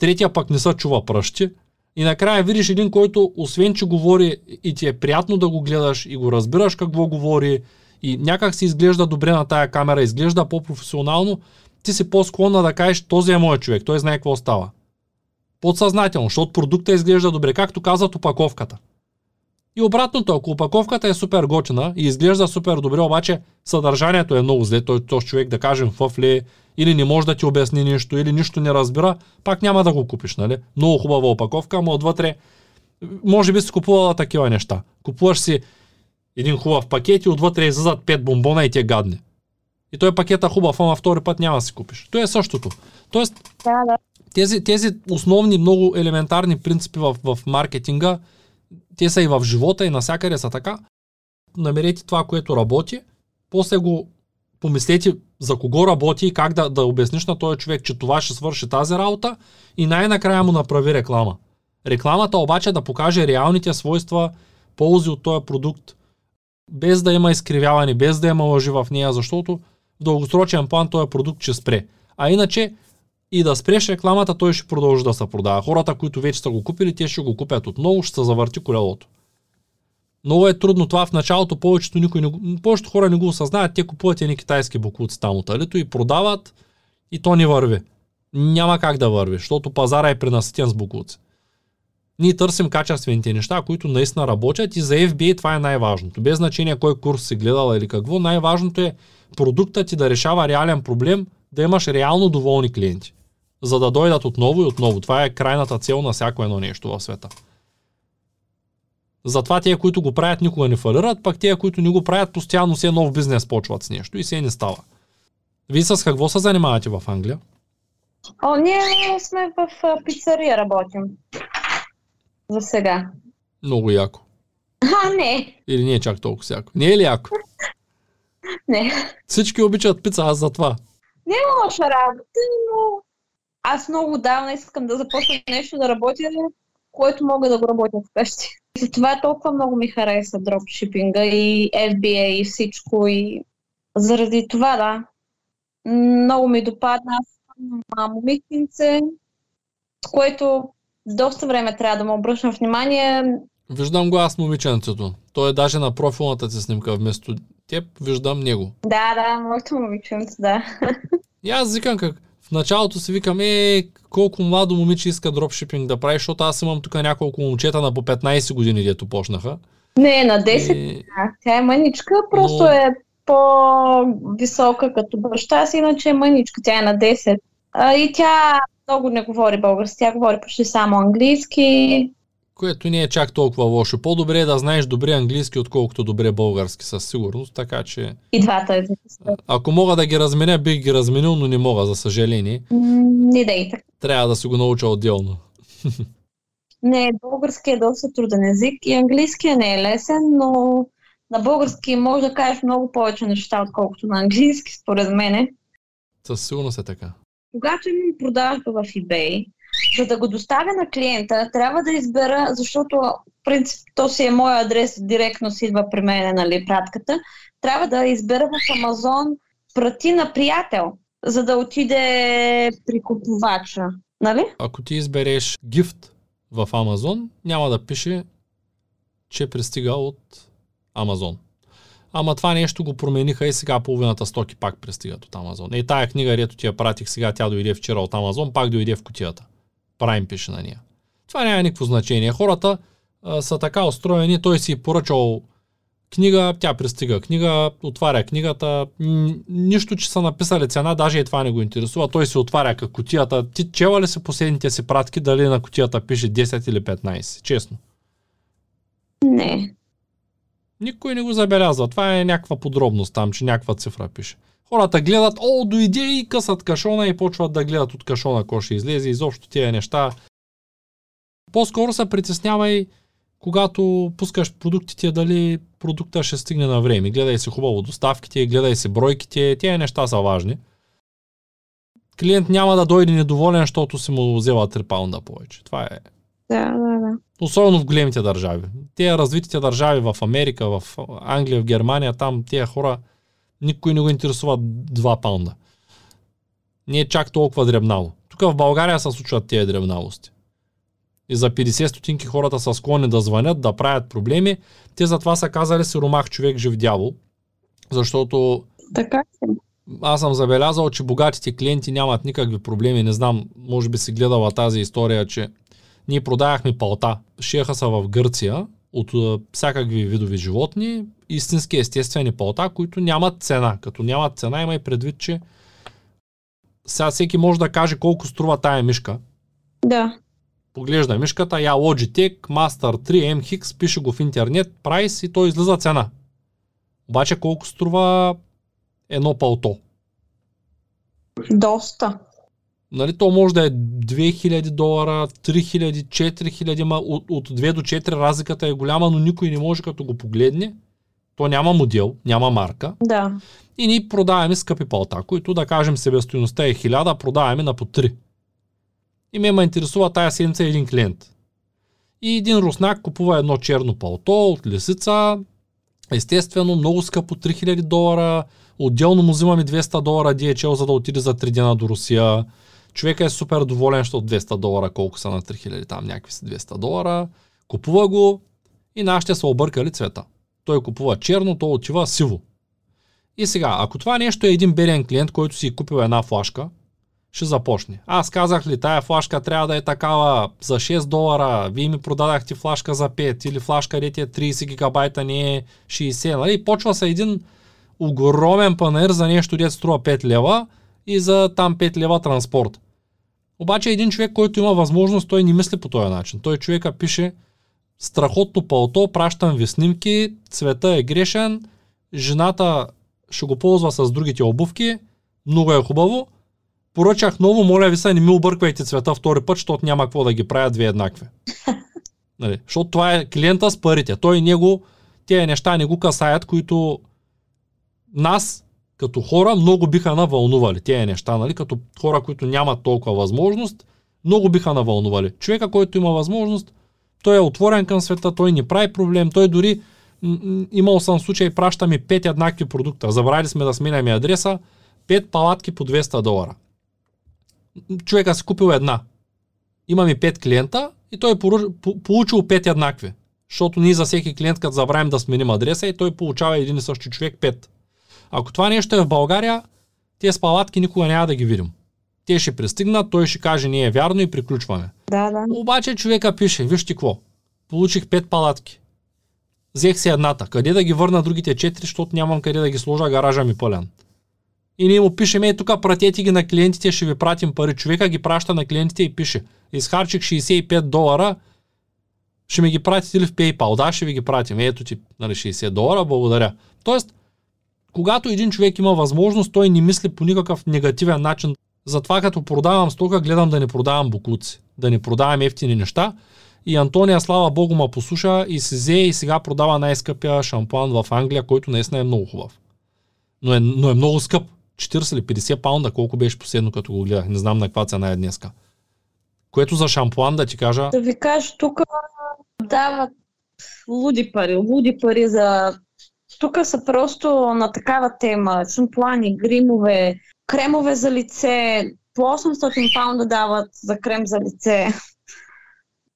третия пък не са чува пръщи, и накрая видиш един, който освен, че говори и ти е приятно да го гледаш и го разбираш какво говори и някак си изглежда добре на тая камера, изглежда по-професионално, ти си по-склонна да кажеш, този е моят човек, той знае какво става. Подсъзнателно, защото продукта изглежда добре, както казват опаковката. И обратното, ако опаковката е супер готина и изглежда супер добре, обаче съдържанието е много зле, той този човек да кажем в ли или не може да ти обясни нищо, или нищо не разбира, пак няма да го купиш, нали? Много хубава опаковка, ама отвътре може би си купувала такива неща. Купуваш си един хубав пакет и отвътре излизат пет бомбона и те гадни. И той пакета хубав, ама втори път няма да си купиш. То е същото. Тоест, Да, да. тези, тези основни, много елементарни принципи в, в маркетинга, те са и в живота, и навсякъде са така. Намерете това, което работи, после го помислете за кого работи и как да, да обясниш на този човек, че това ще свърши тази работа и най-накрая му направи реклама. Рекламата обаче да покаже реалните свойства, ползи от този продукт, без да има изкривяване, без да има лъжи в нея, защото в дългосрочен план този продукт ще спре. А иначе и да спреш рекламата, той ще продължи да се продава. Хората, които вече са го купили, те ще го купят отново, ще се завърти колелото. Много е трудно това в началото, повечето, никой не, повечето хора не го осъзнаят, те купуват едни китайски буклуци там от алито и продават и то не върви. Няма как да върви, защото пазара е пренаситен с буклуци. Ние търсим качествените неща, които наистина работят и за FBA това е най-важното. Без значение кой курс си гледала или какво, най-важното е продуктът ти да решава реален проблем, да имаш реално доволни клиенти. За да дойдат отново и отново. Това е крайната цел на всяко едно нещо в света. Затова тези, които го правят, никога не фалират, пък тези, които не го правят, постоянно все нов бизнес почват с нещо и се не става. Вие с какво се занимавате в Англия? О, ние сме в пицария работим. За сега. Много яко. А, не, Или не е чак толкова яко. Не е ли яко? не. Всички обичат пица, аз за това. Не е лоша работа, но аз много давна искам да започна нещо да работя, което мога да го работя вкъщи. Затова толкова много ми хареса дропшипинга и FBA и всичко. И заради това, да. Много ми допадна. Аз съм момиченце, с което доста време трябва да му обръщам внимание. Виждам го аз момиченцето. Той е даже на профилната ти снимка вместо теб, виждам него. Да, да, моето момиченце, да. И аз викам как. В началото си викам, е, колко младо момиче иска дропшипинг да прави, защото аз имам тук няколко момчета на по 15 години, дето почнаха. Не, на 10 И, тя е мъничка, просто Но- е по-висока като баща си, иначе е мъничка, тя е на 10. А, и тя много не говори български, тя говори почти само английски. Което не е чак толкова лошо. По-добре е да знаеш добре английски, отколкото добре български, със сигурност. Така че, И двата са. ако мога да ги разменя, бих ги разменил, но не мога, за съжаление. Не да и така. Трябва да си го науча отделно. Не, български е доста труден език и английски не е лесен, но на български може да кажеш много повече неща, отколкото на английски, според мене. Със сигурност е така. Когато имам продажба в eBay, за да го доставя на клиента, трябва да избера, защото принцип то си е мой адрес, директно си идва при мен, нали, пратката, трябва да избера в Амазон прати на приятел, за да отиде при купувача. Нали? Ако ти избереш гифт в Амазон, няма да пише, че пристига от Амазон. Ама това нещо го промениха и сега половината стоки пак пристигат от Амазон. И тая книга, дето ти я пратих сега, тя дойде вчера от Амазон, пак дойде в кутията. На нея. Това няма никакво значение. Хората а, са така устроени, той си е поръчал книга, тя пристига книга, отваря книгата, нищо, че са написали цена, даже и това не го интересува, той се отваря как кутията. Ти чела ли си последните си пратки, дали на кутията пише 10 или 15? Честно. Не. Никой не го забелязва. Това е някаква подробност там, че някаква цифра пише. Хората гледат, о, дойде и късат кашона и почват да гледат от кашона, какво ще излезе. Изобщо тия неща. По-скоро се притеснявай, когато пускаш продуктите, дали продукта ще стигне на време. Гледай си хубаво доставките, гледай си бройките, тия неща са важни. Клиент няма да дойде недоволен, защото си му взела 3 паунда повече. Това е Да, да, да. Особено в големите държави. Те развитите държави в Америка, в Англия, в Германия, там тия хора никой не го интересува 2 паунда. Не е чак толкова дребнало. Тук в България се случват тези дребналости. И за 50 стотинки хората са склонни да звънят, да правят проблеми. Те затова са казали сиромах човек жив дявол. Защото Така е. аз съм забелязал, че богатите клиенти нямат никакви проблеми. Не знам, може би си гледала тази история, че ние продавахме палта. Шиеха са в Гърция от всякакви видови животни, истински естествени палта, които нямат цена. Като нямат цена, има и предвид, че сега всеки може да каже колко струва тая мишка. Да. Поглежда мишката, я Logitech Master 3 MX, пише го в интернет, прайс и то излиза цена. Обаче колко струва едно палто? Доста. Нали, то може да е 2000 долара, 3000, 4000, ма от, от 2 до 4 разликата е голяма, но никой не може като го погледне. То няма модел, няма марка. Да. И ние продаваме скъпи палта, които да кажем себестоиността е 1000, продаваме на по 3. И ме ме интересува тая седмица един клиент. И един руснак купува едно черно палто от лисица, естествено много скъпо 3000 долара, отделно му взимаме 200 долара DHL, за да отиде за 3 дена до Русия. Човека е супер доволен, защото 200 долара, колко са на 3000, там някакви са 200 долара. Купува го и нашите са объркали цвета. Той купува черно, то отива сиво. И сега, ако това нещо е един беден клиент, който си е купил една флашка, ще започне. Аз казах ли, тая флашка трябва да е такава за 6 долара, вие ми продадахте флашка за 5 или флашка е 30 гигабайта, не е 60. Нали? Почва се един огромен панер за нещо, дето струва 5 лева и за там 5 лева транспорт. Обаче един човек, който има възможност, той не мисли по този начин. Той човека пише страхотно пълто, пращам ви снимки, цвета е грешен, жената ще го ползва с другите обувки, много е хубаво. Поръчах ново, моля ви се, не ми обърквайте цвета втори път, защото няма какво да ги правя две еднакви. Нали? Защото това е клиента с парите. Той него, тези неща не го касаят, които нас, като хора, много биха навълнували тези неща, нали? като хора, които нямат толкова възможност, много биха навълнували. Човека, който има възможност, той е отворен към света, той не прави проблем, той дори имал съм случай, праща ми 5 еднакви продукта. Забравили сме да сменяме адреса, 5 палатки по 200 долара. Човека си купил една. Имаме 5 клиента и той е получил 5 еднакви. Защото ние за всеки клиент, като забравим да сменим адреса и той получава един и същи човек 5. Ако това нещо е в България, тези палатки никога няма да ги видим. Те ще пристигнат, той ще каже не е вярно и приключваме. Да, да. Обаче човека пише, вижте какво, получих 5 палатки. Взех си едната. Къде да ги върна другите 4, защото нямам къде да ги сложа, гаража ми пълен. И ние му пишем, ей тук пратете ги на клиентите, ще ви пратим пари. Човека ги праща на клиентите и пише, изхарчих 65 долара, ще ми ги пратите ли в PayPal? Да, ще ви ги пратим. Ето ти нали, 60 долара, благодаря. Тоест, когато един човек има възможност, той не мисли по никакъв негативен начин. Затова като продавам стока, гледам да не продавам букуци, да не продавам ефтини неща. И Антония, слава богу, ма послуша и се взе и сега продава най-скъпия шампуан в Англия, който наистина е много хубав. Но е, но е много скъп. 40 или 50 паунда, колко беше последно, като го гледах. Не знам на каква цена е днеска. Което за шампуан да ти кажа... Да ви кажа, тук дават луди пари, луди пари за... Тук са просто на такава тема. Шампуани, гримове, кремове за лице, по 800 паунда дават за крем за лице.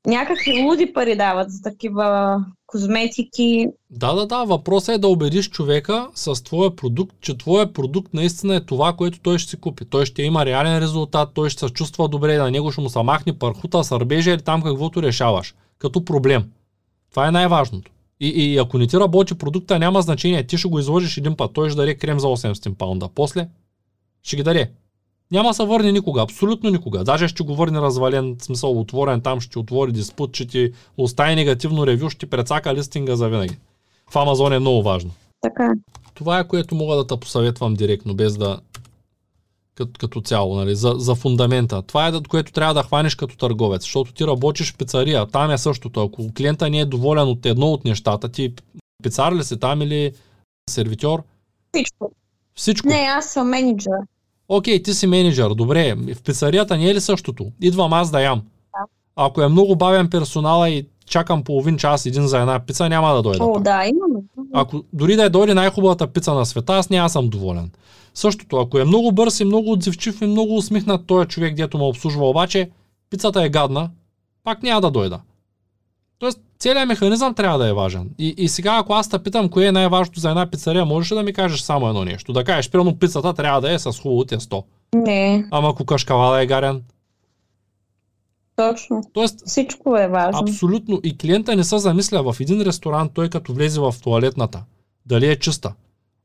Някакви луди пари дават за такива козметики. Да, да, да. Въпросът е да убедиш човека с твоя продукт, че твоя продукт наистина е това, което той ще си купи. Той ще има реален резултат, той ще се чувства добре, на него ще му се махне пархута, сърбежа или там каквото решаваш. Като проблем. Това е най-важното. И, и ако не ти работи продукта, няма значение. Ти ще го изложиш един път. Той ще даде крем за 800 паунда. После ще ги даде. Няма се върне никога, абсолютно никога. Даже ще го върне развален, смисъл отворен, там ще отвори диспут, ще ти остави негативно ревю, ще ти прецака листинга за винаги. В Амазон е много важно. Така. Това е което мога да те посъветвам директно, без да като, като цяло, нали, за, за фундамента. Това е което трябва да хванеш като търговец, защото ти работиш в пицария, там е същото. Ако клиента не е доволен от едно от нещата, ти пицар ли си там или сервитьор? Всичко. Всичко. Не, аз съм менеджер. Окей, ти си менеджер, добре, в пицарията не е ли същото? Идвам аз да ям. Да. Ако е много бавен персонала и чакам половин час един за една пица, няма да дойда. О, пак. да, имаме. Ако дори да е дойде най-хубавата пица на света, аз няма съм доволен. Същото, ако е много бърз и много отзивчив и много усмихнат този човек, дето ме обслужва, обаче пицата е гадна, пак няма да дойда. Тоест, целият механизъм трябва да е важен. И, и сега, ако аз те питам, кое е най-важното за една пицария, можеш ли да ми кажеш само едно нещо? Да кажеш, примерно пицата трябва да е с хубаво тесто. Не, Ама кокашкавала е гарен. точно. Тоест, Всичко е важно. Абсолютно. И клиента не се замисля в един ресторант, той като влезе в туалетната, дали е чиста.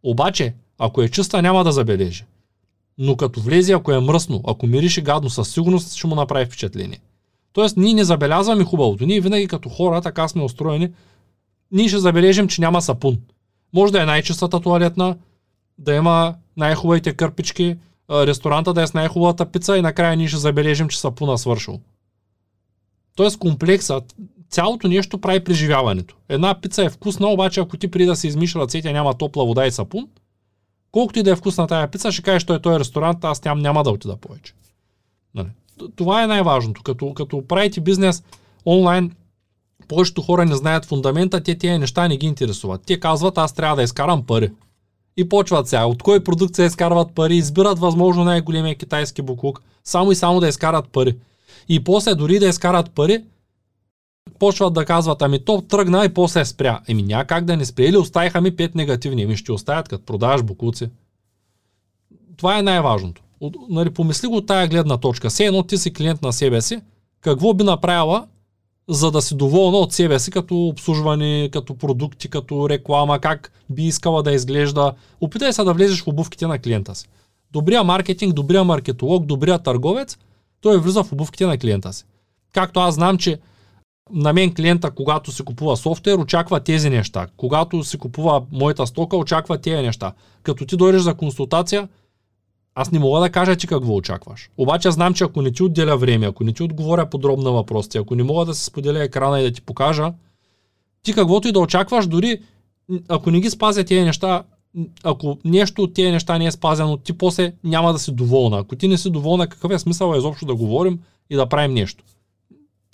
Обаче, ако е чиста, няма да забележи. Но като влезе, ако е мръсно, ако мирише гадно, със сигурност ще му направи впечатление. Тоест, ние не забелязваме хубавото. Ние винаги като хора, така сме устроени, ние ще забележим, че няма сапун. Може да е най-чистата туалетна, да има най-хубавите кърпички, ресторанта да е с най-хубавата пица и накрая ние ще забележим, че сапуна свършил. Тоест комплексът, цялото нещо прави преживяването. Една пица е вкусна, обаче ако ти преди да се измиш ръцете няма топла вода и сапун, колкото и да е вкусна тая пица, ще кажеш, той е този ресторант, аз там няма да отида повече. Нали? Това е най-важното. Като, като правите бизнес онлайн, повечето хора не знаят фундамента, те тези неща не ги интересуват. Те казват, аз трябва да изкарам пари. И почват сега. От кой продукт се изкарват пари, избират възможно най-големия китайски буклук, само и само да изкарат пари. И после дори да изкарат пари, почват да казват, ами то тръгна и после спря. Еми няма да не спре. Или оставиха ми пет негативни. Еми ще оставят, като продаваш буклуци. Това е най-важното. Нали, помисли го от тая гледна точка. Все едно ти си клиент на себе си, какво би направила, за да си доволна от себе си, като обслужване, като продукти, като реклама, как би искала да изглежда. Опитай се да влезеш в обувките на клиента си. Добрия маркетинг, добрия маркетолог, добрия търговец, той влиза в обувките на клиента си. Както аз знам, че на мен клиента, когато си купува софтуер, очаква тези неща. Когато си купува моята стока, очаква тези неща. Като ти дойдеш за консултация, аз не мога да кажа ти какво очакваш. Обаче знам, че ако не ти отделя време, ако не ти отговоря подробно на въпросите, ако не мога да се споделя екрана и да ти покажа, ти каквото и да очакваш, дори ако не ги спазя тези неща, ако нещо от тези неща не е спазено, ти после няма да си доволна. Ако ти не си доволна, какъв е смисъл изобщо да говорим и да правим нещо?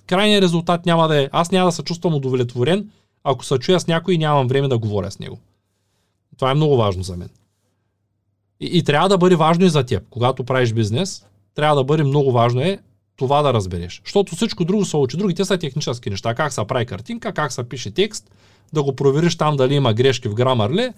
Крайният резултат няма да е, аз няма да се чувствам удовлетворен, ако се чуя с някой и нямам време да говоря с него. Това е много важно за мен. И, и трябва да бъде важно и за теб. Когато правиш бизнес, трябва да бъде много важно е това да разбереш. Защото всичко друго се учи. Другите са технически неща. Как се прави картинка, как се пише текст, да го провериш там дали има грешки в грамар ли,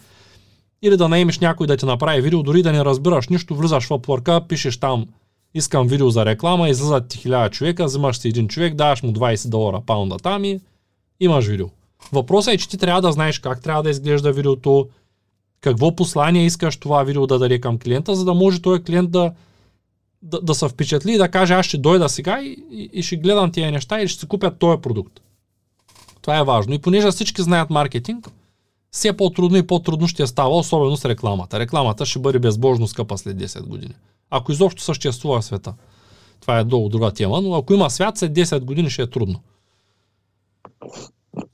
или да наемеш някой да ти направи видео, дори да не разбираш нищо, влизаш в Upwork, пишеш там искам видео за реклама, излизат ти хиляда човека, взимаш си един човек, даваш му 20 долара паунда там и имаш видео. Въпросът е, че ти трябва да знаеш как трябва да изглежда видеото, какво послание искаш това видео да даде към клиента, за да може този клиент да, да, да се впечатли и да каже аз ще дойда сега и, и, и ще гледам тия неща и ще си купят този продукт. Това е важно. И понеже всички знаят маркетинг, все по-трудно и по-трудно ще става, особено с рекламата. Рекламата ще бъде безбожно скъпа след 10 години. Ако изобщо съществува света. Това е долу друга тема, но ако има свят, след 10 години ще е трудно.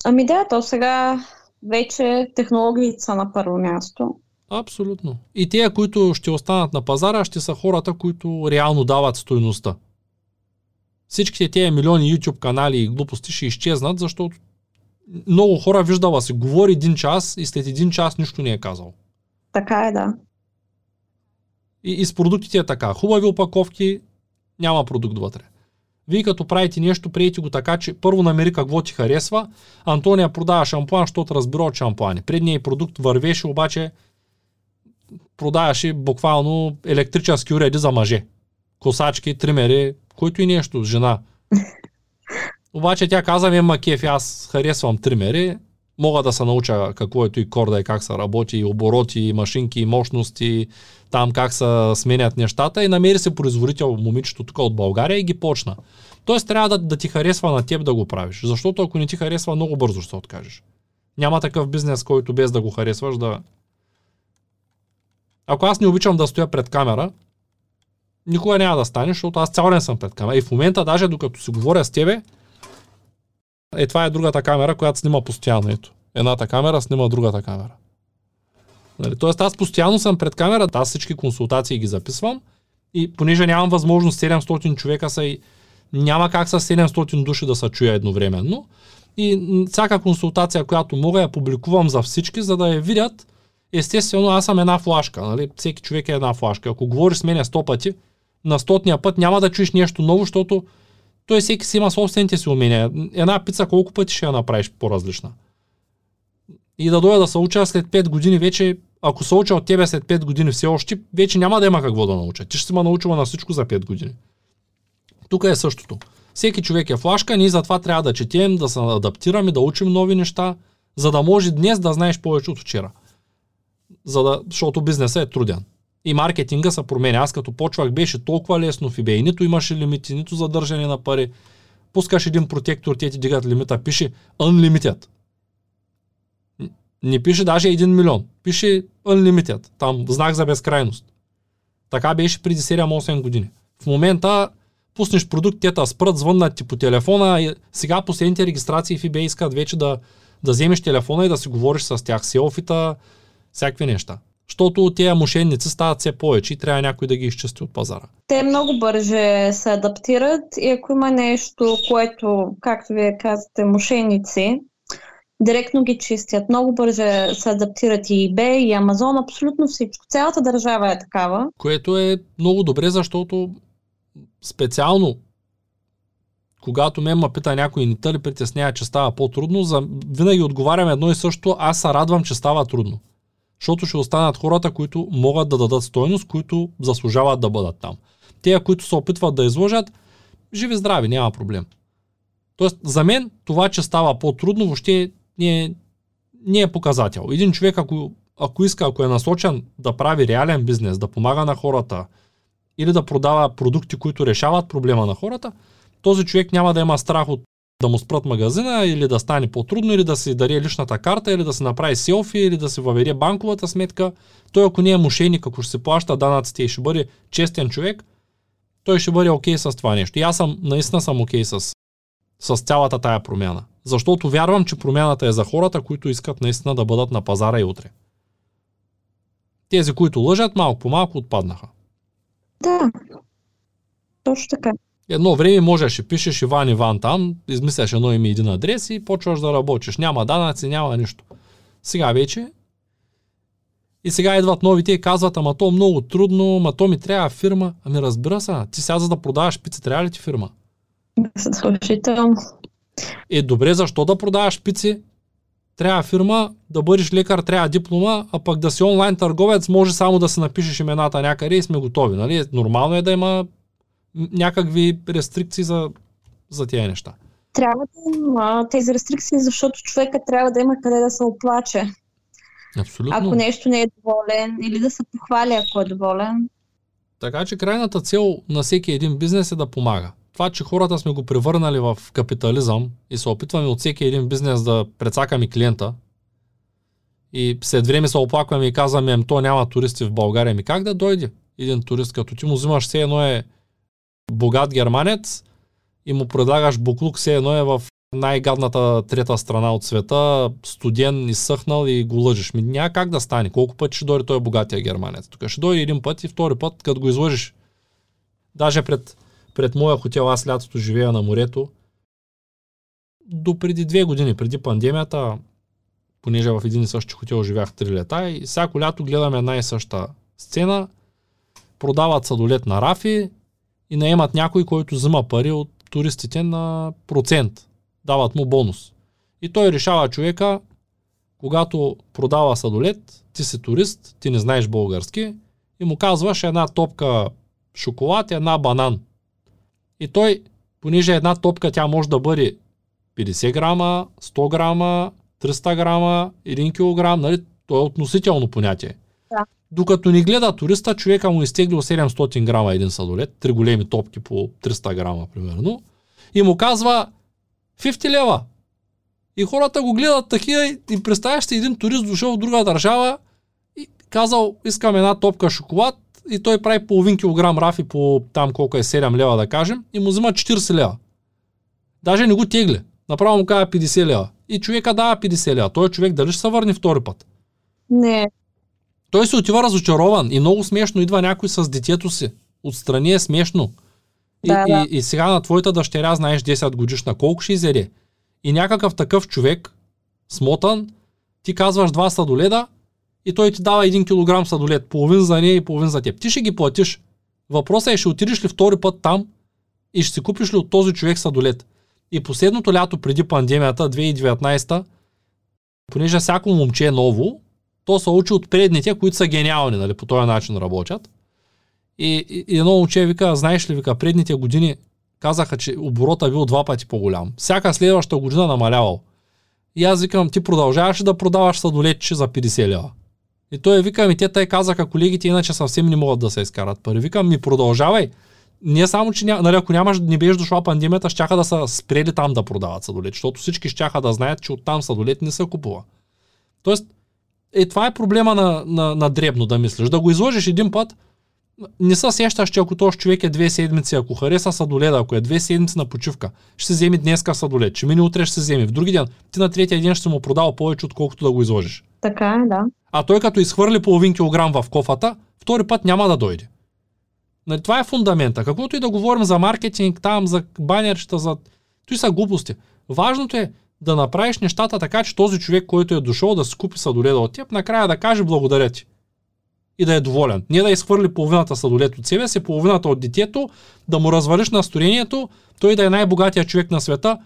Ами да, то сега вече технологиите са на първо място. Абсолютно. И те, които ще останат на пазара, ще са хората, които реално дават стойността. Всичките тези милиони YouTube канали и глупости ще изчезнат, защото много хора виждала се, говори един час и след един час нищо не е казал. Така е, да. И, и с продуктите е така. Хубави опаковки, няма продукт вътре. Вие като правите нещо, приете го така, че първо намери какво ти харесва. Антония продава шампуан, защото разбира от шампуани. Предният продукт вървеше, обаче продаваше буквално електрически уреди за мъже. Косачки, тримери, който и нещо, жена. Обаче тя каза ми, ма кеф, аз харесвам тримери, мога да се науча какво е и корда и как се работи, и обороти, и машинки, и мощности, там как се сменят нещата и намери се производител момичето тук от България и ги почна. Тоест трябва да, да ти харесва на теб да го правиш, защото ако не ти харесва, много бързо ще откажеш. Няма такъв бизнес, който без да го харесваш да... Ако аз не обичам да стоя пред камера, никога няма да стане, защото аз цял ден съм пред камера. И в момента, даже докато си говоря с тебе, е, това е другата камера, която снима постоянно. Ето. Едната камера снима другата камера. Нали? Тоест аз постоянно съм пред камерата, аз всички консултации ги записвам и понеже нямам възможност 700 човека са и Няма как с 700 души да се чуя едновременно. И всяка консултация, която мога, я публикувам за всички, за да я видят. Естествено, аз съм една флашка. Нали? Всеки човек е една флашка. Ако говориш с мене 100 пъти, на стотния път няма да чуеш нещо ново, защото той всеки си има собствените си умения. Една пица колко пъти ще я направиш по-различна? И да дойда да се уча след 5 години вече, ако се уча от тебе след 5 години все още, вече няма да има какво да науча. Ти ще си ме научила на всичко за 5 години. Тук е същото. Всеки човек е флашка, ние затова трябва да четем, да се адаптираме, да учим нови неща, за да може днес да знаеш повече от вчера. За да, защото бизнесът е труден. И маркетинга се променя. Аз като почвах беше толкова лесно в eBay. Нито имаше лимити, нито задържане на пари. Пускаш един протектор, те ти дигат лимита, пише Unlimited. Не пише даже 1 милион. Пише Unlimited. Там знак за безкрайност. Така беше преди 7-8 години. В момента пуснеш продукт, те та спрат, звъннат ти по телефона. И сега последните регистрации в eBay искат вече да, да вземеш телефона и да си говориш с тях. Селфита, всякакви неща. Защото тези мошенници стават все повече и трябва някой да ги изчисти от пазара. Те много бърже се адаптират и ако има нещо, което, както вие казвате, мошенници, директно ги чистят. Много бърже се адаптират и eBay, и Amazon, абсолютно всичко. Цялата държава е такава. Което е много добре, защото специално когато ме ма пита някой не ли притеснява, че става по-трудно, за... винаги отговарям едно и също, аз се радвам, че става трудно. Защото ще останат хората, които могат да дадат стойност, които заслужават да бъдат там. Те, които се опитват да изложат, живи здрави, няма проблем. Тоест, за мен това, че става по-трудно, въобще не е, не е показател. Един човек, ако, ако иска, ако е насочен да прави реален бизнес, да помага на хората или да продава продукти, които решават проблема на хората, този човек няма да има страх от да му спрат магазина или да стане по-трудно, или да си даде личната карта, или да се направи селфи, или да се въведе банковата сметка. Той ако не е мошенник, ако ще се плаща данъците и ще бъде честен човек, той ще бъде окей okay с това нещо. И аз съм, наистина съм окей okay с, с цялата тая промяна. Защото вярвам, че промяната е за хората, които искат наистина да бъдат на пазара и утре. Тези, които лъжат, малко по малко отпаднаха. Да, точно така. Едно време можеше, пишеш Иван Иван там, измисляш едно име един адрес и почваш да работиш. Няма данъци, няма нищо. Сега вече и сега идват новите и казват, ама то много трудно, ама то ми трябва фирма. Ами разбира се, ти сега за да продаваш пици, трябва ли ти фирма? Задължително. Е, добре, защо да продаваш пици? Трябва фирма, да бъдеш лекар, трябва диплома, а пък да си онлайн търговец, може само да се напишеш имената някъде и сме готови. Нали? Нормално е да има някакви рестрикции за, за тези неща. Трябва да има тези рестрикции, защото човека трябва да има къде да се оплаче. Абсолютно. Ако нещо не е доволен или да се похвали, ако е доволен. Така че крайната цел на всеки един бизнес е да помага. Това, че хората сме го превърнали в капитализъм и се опитваме от всеки един бизнес да прецакаме клиента и след време се оплакваме и казваме, ами то няма туристи в България. Ми как да дойде един турист, като ти му взимаш все едно е богат германец и му предлагаш буклук, все едно е в най-гадната трета страна от света, студен, изсъхнал и го лъжиш. Ми няма как да стане. Колко пъти ще дойде той богатия германец? Тук ще дойде един път и втори път, като го излъжиш. Даже пред, пред моя хотел, аз лятото живея на морето, до преди две години, преди пандемията, понеже в един и същи хотел живях три лета и всяко лято гледаме една и съща сцена, продават садолет на рафи, и наемат някой, който взима пари от туристите на процент. Дават му бонус. И той решава човека, когато продава садолет, ти си турист, ти не знаеш български, и му казваш една топка шоколад една банан. И той, понеже една топка тя може да бъде 50 грама, 100 грама, 300 грама, 1 килограм, нали? То е относително понятие. Докато ни гледа туриста, човека му изтеглил 700 грама един садолет, три големи топки по 300 грама примерно, и му казва 50 лева. И хората го гледат такива и представяш си един турист дошъл в друга държава и казал искам една топка шоколад и той прави половин килограм рафи по там колко е 7 лева да кажем и му взима 40 лева. Даже не го тегли. Направо му казва 50 лева. И човека дава 50 лева. Той човек дали ще се върне втори път? Не, той се отива разочарован и много смешно идва някой с детето си. Отстрани е смешно. И, Да, да. и, и сега на твоята дъщеря, знаеш 10 годишна, колко ще изеде? И някакъв такъв човек, смотан, ти казваш два сладоледа и той ти дава 1 килограм сладолед, половин за нея и половин за теб. Ти ще ги платиш. Въпросът е, ще отидеш ли втори път там и ще си купиш ли от този човек сладолед. И последното лято преди пандемията, 2019, понеже всяко момче е ново, то се учи от предните, които са гениални, нали, по този начин работят. И, и, едно момче вика, знаеш ли, вика, предните години казаха, че оборота бил два пъти по-голям. Всяка следваща година намалявал. И аз викам, ти продължаваш да продаваш сладолетче за 50 лева? И той вика, ми те тъй казаха, колегите иначе съвсем не могат да се изкарат пари. Викам, ми продължавай. Не само, че ня, нали, ако нямаш, не беше дошла пандемията, щяха да са спрели там да продават сладолет, защото всички щяха да знаят, че оттам сладолет не се купува. Тоест, е, това е проблема на, на, на дребно да мислиш. Да го изложиш един път, не се сещаш, че ако този човек е две седмици, ако хареса сладоледа, ако е две седмици на почивка, ще се вземе днеска сладолед, ще мине утре ще се вземе. В други ден, ти на третия ден ще му продал повече, отколкото да го изложиш. Така е, да. А той като изхвърли половин килограм в кофата, втори път няма да дойде. Нали, това е фундамента. Каквото и да говорим за маркетинг, там, за банерчета, за... Той са глупости. Важното е да направиш нещата така, че този човек, който е дошъл да си купи сладоледа от теб, накрая да каже благодаря ти. И да е доволен. Не да изхвърли половината сладолет от себе си, половината от детето, да му развалиш настроението, той да е най-богатия човек на света,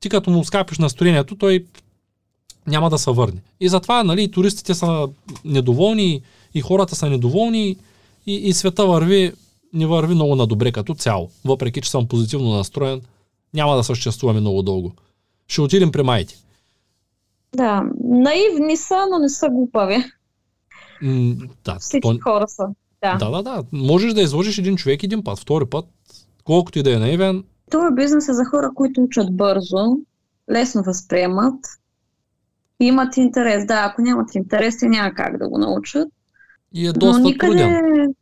ти като му скапиш настроението, той няма да се върне. И затова нали, туристите са недоволни, и хората са недоволни, и, и света върви, не върви много на добре като цяло. Въпреки, че съм позитивно настроен, няма да съществуваме много дълго. Ще отидем при майите. Да, наивни са, но не са глупави. М, да, Всички то, хора са. Да. да, да, да. Можеш да изложиш един човек един път, втори път, колкото и да е наивен, Това бизнес е за хора, които учат бързо, лесно възприемат имат интерес. Да, ако нямат интерес, те няма как да го научат. и е Но доста никъде, труден.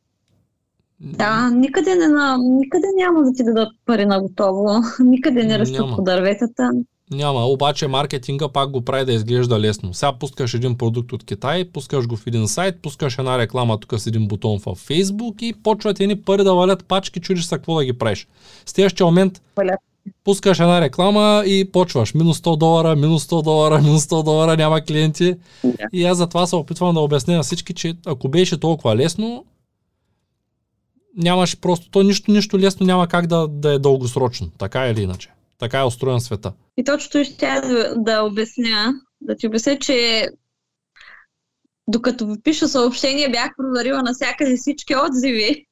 да, никъде, не, на, никъде няма да ти дадат пари на готово. Никъде не растат по дърветата. Няма, обаче маркетинга пак го прави да изглежда лесно. Сега пускаш един продукт от Китай, пускаш го в един сайт, пускаш една реклама тук с един бутон в Facebook и почват едни пари да валят пачки, чудиш се какво да ги правиш. В следващия момент пускаш една реклама и почваш. Минус 100 долара, минус 100 долара, минус 100 долара, няма клиенти. И аз затова се опитвам да обясня на всички, че ако беше толкова лесно, нямаше просто, то нищо, нищо лесно няма как да, да е дългосрочно, така или иначе. Така е устроен света. И точно ще да, обясня, да ти обясня, че докато ви пиша съобщение, бях проверила навсякъде всички отзиви.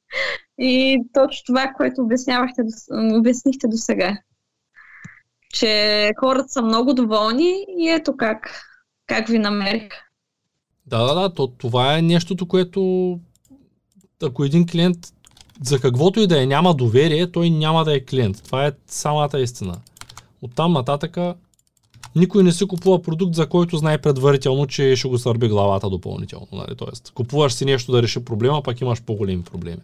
И точно това, което обяснявахте, обяснихте до сега. Че хората са много доволни и ето как, как ви намерих. Да, да, да, то, това е нещото, което ако един клиент за каквото и да е няма доверие, той няма да е клиент. Това е самата истина. Оттам нататъка никой не си купува продукт, за който знае предварително, че ще го сърби главата допълнително. Нали? Тоест, купуваш си нещо да реши проблема, пак имаш по-големи проблеми.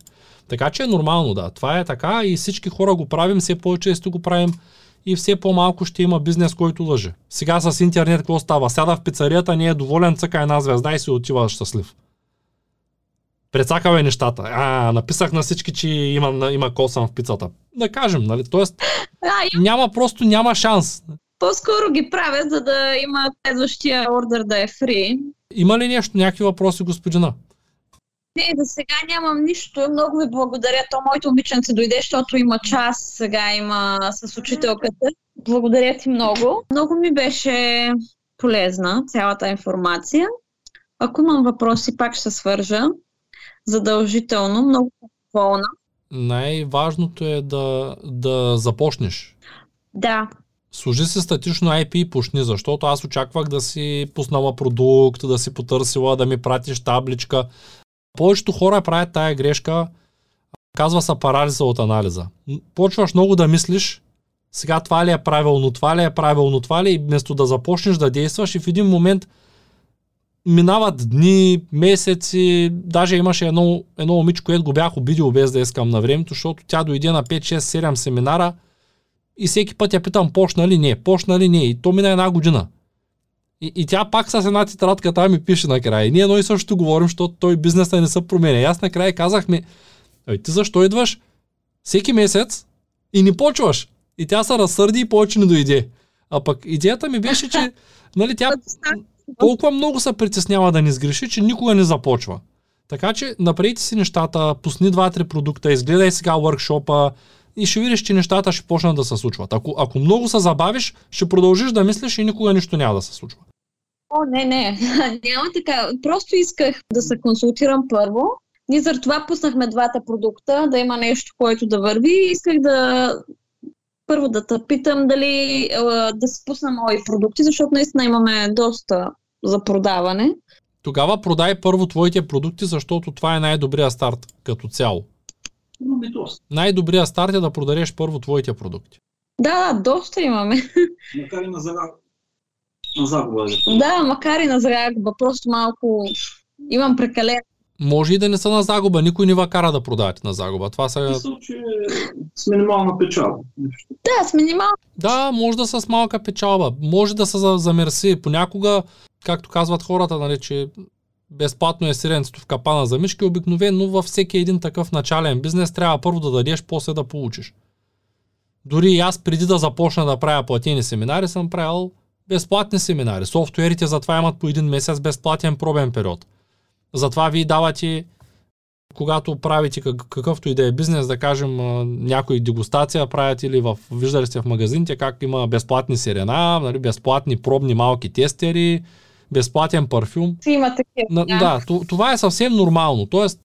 Така че е нормално, да. Това е така и всички хора го правим, все по-често го правим и все по-малко ще има бизнес, който лъже. Сега с интернет какво става? Сяда в пицарията, не е доволен, цъка една звезда и си отива щастлив. Прецакал е нещата. А, написах на всички, че има, има косъм в пицата. Да кажем, нали? Тоест, А, няма, просто няма шанс. по-скоро ги правя, за да има следващия ордер да е фри. Има ли нещо, някакви въпроси, господина? Не, за сега нямам нищо. Много ви благодаря. То моето момиченце дойде, защото има час. Сега има с учителката. Благодаря ти много. Много ми беше полезна цялата информация. Ако имам въпроси, пак ще се свържа. Задължително. Много доволна. Най-важното е да, да започнеш. Да, Служи си статично IP и пушни, защото аз очаквах да си пуснала продукт, да си потърсила, да ми пратиш табличка. Повечето хора правят тая грешка, казва се парализа от анализа. Почваш много да мислиш, сега това ли е правилно, това ли е правилно, това ли, и вместо да започнеш да действаш и в един момент минават дни, месеци, даже имаше едно, едно момиче, което го бях обидил без да искам на времето, защото тя дойде на 5, 6, 7 семинара и всеки път я питам, почна ли не, почна ли не, и то мина една година. И, и тя пак с една тетрадка там ми пише накрая. И ние едно и също говорим, защото той бизнеса не се променя. И аз накрая казах ми, «Ей, ти защо идваш всеки месец И не почваш. И тя се разсърди и повече не дойде. А пък идеята ми беше, че нали, тя толкова много се притеснява да не сгреши, че никога не започва. Така че направете си нещата, пусни два-три продукта, изгледай сега workshop и ще видиш, че нещата ще почнат да се случват. Ако, ако много се забавиш, ще продължиш да мислиш и никога нищо няма да се случва. О, не, не, няма така. Просто исках да се консултирам първо. Ние за това пуснахме двата продукта, да има нещо, което да върви. Исках да първо да те питам дали да се пусна мои продукти, защото наистина имаме доста за продаване. Тогава продай първо твоите продукти, защото това е най-добрия старт като цяло. Имаме доста. Най-добрия старт е да продадеш първо твоите продукти. Да, доста имаме. Макар и на загуба. На загуба. Да, макар и на загуба. Просто малко имам прекалено. Може и да не са на загуба. Никой не ва кара да продавате на загуба. Това са... Мисля, че с минимална печалба. Да, с минимална. Да, може да са с малка печалба. Може да са замерси. Понякога, както казват хората, нали, че безплатно е сиренцето в капана за мишки, обикновено във всеки един такъв начален бизнес трябва първо да дадеш, после да получиш. Дори и аз преди да започна да правя платени семинари, съм правил безплатни семинари. Софтуерите затова имат по един месец безплатен пробен период. Затова ви давате, когато правите какъвто и да е бизнес, да кажем някой дегустация правят или в, виждали сте в магазините как има безплатни сирена, нали, безплатни пробни малки тестери, безплатен парфюм. Има такива. Да, да, това е съвсем нормално. Тоест,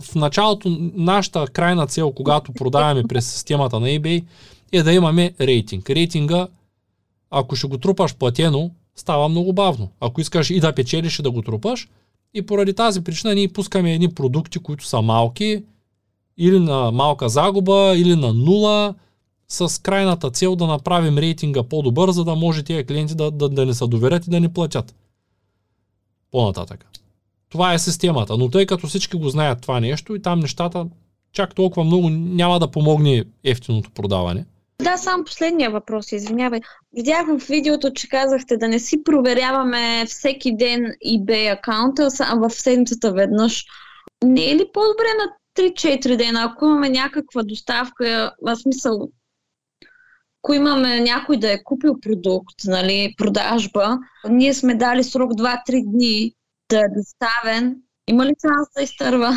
в началото нашата крайна цел, когато продаваме през системата на eBay, е да имаме рейтинг. Рейтинга, ако ще го трупаш платено, става много бавно. Ако искаш и да печелиш и да го трупаш, и поради тази причина ние пускаме едни продукти, които са малки, или на малка загуба, или на нула, с крайната цел да направим рейтинга по-добър, за да може тези клиенти да, да, да не се доверят и да ни платят. По-нататък. Това е системата, но тъй като всички го знаят това нещо и там нещата чак толкова много няма да помогне ефтиното продаване. Да, само последния въпрос, извинявай. Видях в видеото, че казахте да не си проверяваме всеки ден eBay акаунта, а в седмицата веднъж. Не е ли по-добре на 3-4 дена, ако имаме някаква доставка, в смисъл, ако имаме някой да е купил продукт, нали, продажба, ние сме дали срок 2-3 дни да е доставен, има ли шанс да изтърва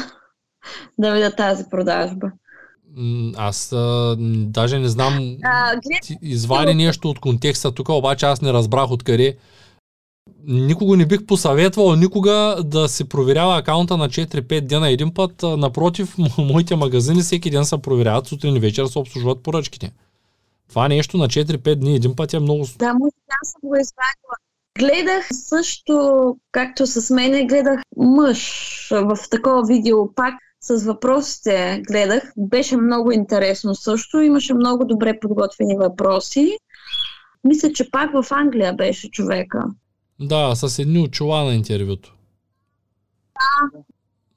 да видя тази продажба? Аз а, даже не знам. А, извади нещо от контекста тук, обаче аз не разбрах откъде. Никога не бих посъветвал никога да се проверява акаунта на 4-5 дена един път. Напротив, моите магазини всеки ден се проверяват, сутрин и вечер се обслужват поръчките. Това нещо на 4-5 дни един път е много... Да, може аз съм го извадила. Гледах също, както с мене, гледах мъж в такова видео пак с въпросите гледах. Беше много интересно също. Имаше много добре подготвени въпроси. Мисля, че пак в Англия беше човека. Да, с едни очила на интервюто. Да.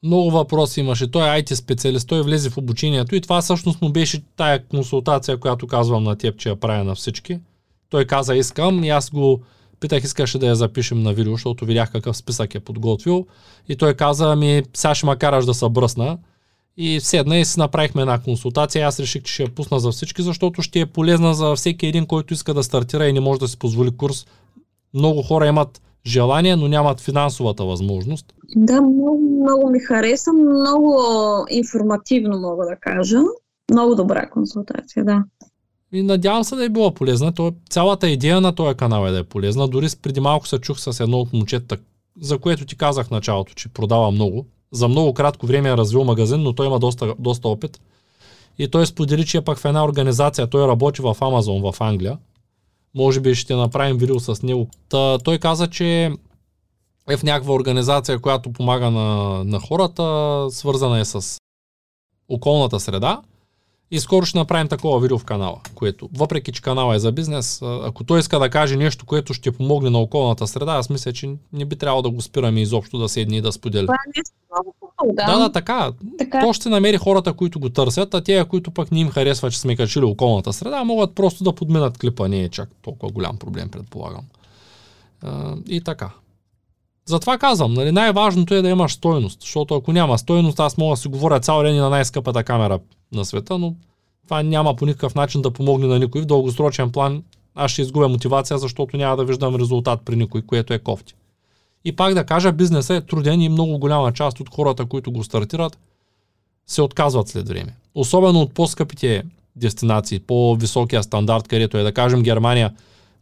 Много въпроси имаше. Той е IT специалист, той влезе в обучението и това всъщност му беше тая консултация, която казвам на теб, че я правя на всички. Той каза искам и аз го питах, искаше да я запишем на видео, защото видях какъв списък е подготвил. И той каза, ми сега ще ма караш да се бръсна. И седна и си направихме една консултация. Аз реших, че ще я пусна за всички, защото ще е полезна за всеки един, който иска да стартира и не може да си позволи курс. Много хора имат желание, но нямат финансовата възможност. Да, много, много ми хареса, много информативно мога да кажа. Много добра консултация, да. И надявам се да е била полезна. То, цялата идея на този канал е да е полезна. Дори преди малко се чух с едно от момчета, за което ти казах в началото, че продава много. За много кратко време е развил магазин, но той има доста, доста опит. И той сподели, че е пак в една организация. Той работи в Амазон в Англия. Може би ще направим видео с него. Та, той каза, че е в някаква организация, която помага на, на хората, свързана е с околната среда и скоро ще направим такова видео в канала, което, въпреки че канала е за бизнес, ако той иска да каже нещо, което ще помогне на околната среда, аз мисля, че не би трябвало да го спираме изобщо да седни и да споделя. Това е много хубаво, да. Да, да, така. така. То ще намери хората, които го търсят, а те, които пък не им харесва, че сме качили околната среда, могат просто да подминат клипа. Не е чак толкова голям проблем, предполагам. И така. Затова казвам, нали, най-важното е да имаш стойност, защото ако няма стойност, аз мога да си говоря цял ден на най-скъпата камера на света, но Това няма по никакъв начин да помогне на никой. В дългосрочен план аз ще изгубя мотивация, защото няма да виждам резултат при никой, което е кофти. И пак да кажа, бизнесът е труден и много голяма част от хората, които го стартират, се отказват след време. Особено от по-скъпите дестинации, по-високия стандарт, където е да кажем Германия,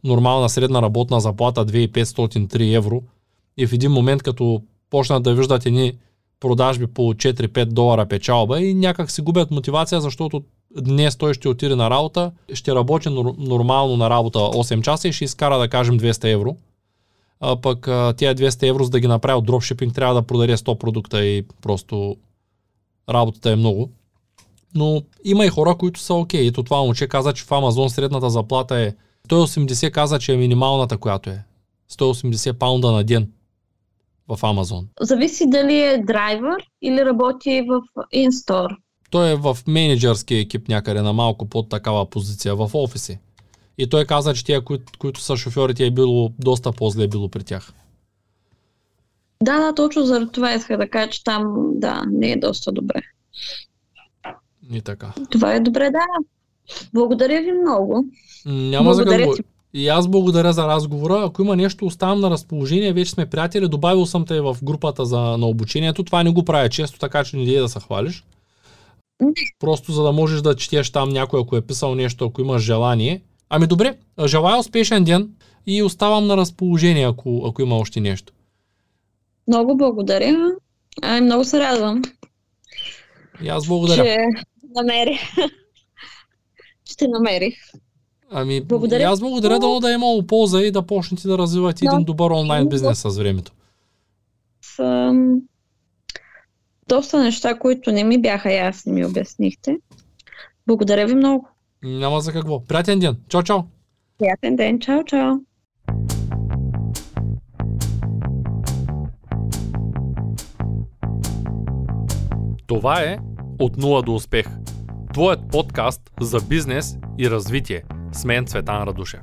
нормална средна работна заплата 2500-3 евро и в един момент като почнат да виждат едни продажби по 4-5 долара печалба и някак си губят мотивация, защото днес той ще отиде на работа, ще работи нормално на работа 8 часа и ще изкара да кажем 200 евро. А пък тия 200 евро, за да ги направи от дропшипинг, трябва да продаде 100 продукта и просто работата е много. Но има и хора, които са окей. Ето това момче каза, че в Амазон средната заплата е 180 каза, че е минималната, която е. 180 паунда на ден в Амазон. Зависи дали е драйвер или работи в инстор. Той е в менеджерски екип някъде на малко под такава позиция, в офиси. И той каза, че тия, които, които са шофьорите, е било доста по-зле било при тях. Да, да, точно заради това исках да кажа, че там, да, не е доста добре. И така. Това е добре, да. Благодаря ви много. Няма благодаря за какво. И аз благодаря за разговора. Ако има нещо, оставам на разположение. Вече сме приятели. Добавил съм те в групата за, на обучението. Това не го правя често, така че не е да се хвалиш. Просто за да можеш да четеш там някой, ако е писал нещо, ако имаш желание. Ами добре, желая успешен ден и оставам на разположение, ако, ако има още нещо. Много благодаря. Ай, много се радвам. И аз благодаря. Че намери. Ще намерих. Ами, благодаря. аз благодаря да, да е имало полза и да почнете да развивате no. един добър онлайн бизнес с времето. С, доста неща, които не ми бяха ясни, ми обяснихте. Благодаря ви много. Няма за какво. Приятен ден. Чао, чао. Приятен ден. Чао, чао. Това е От нула до успех. Твоят подкаст за бизнес и развитие. Smen Cvetan Raduše.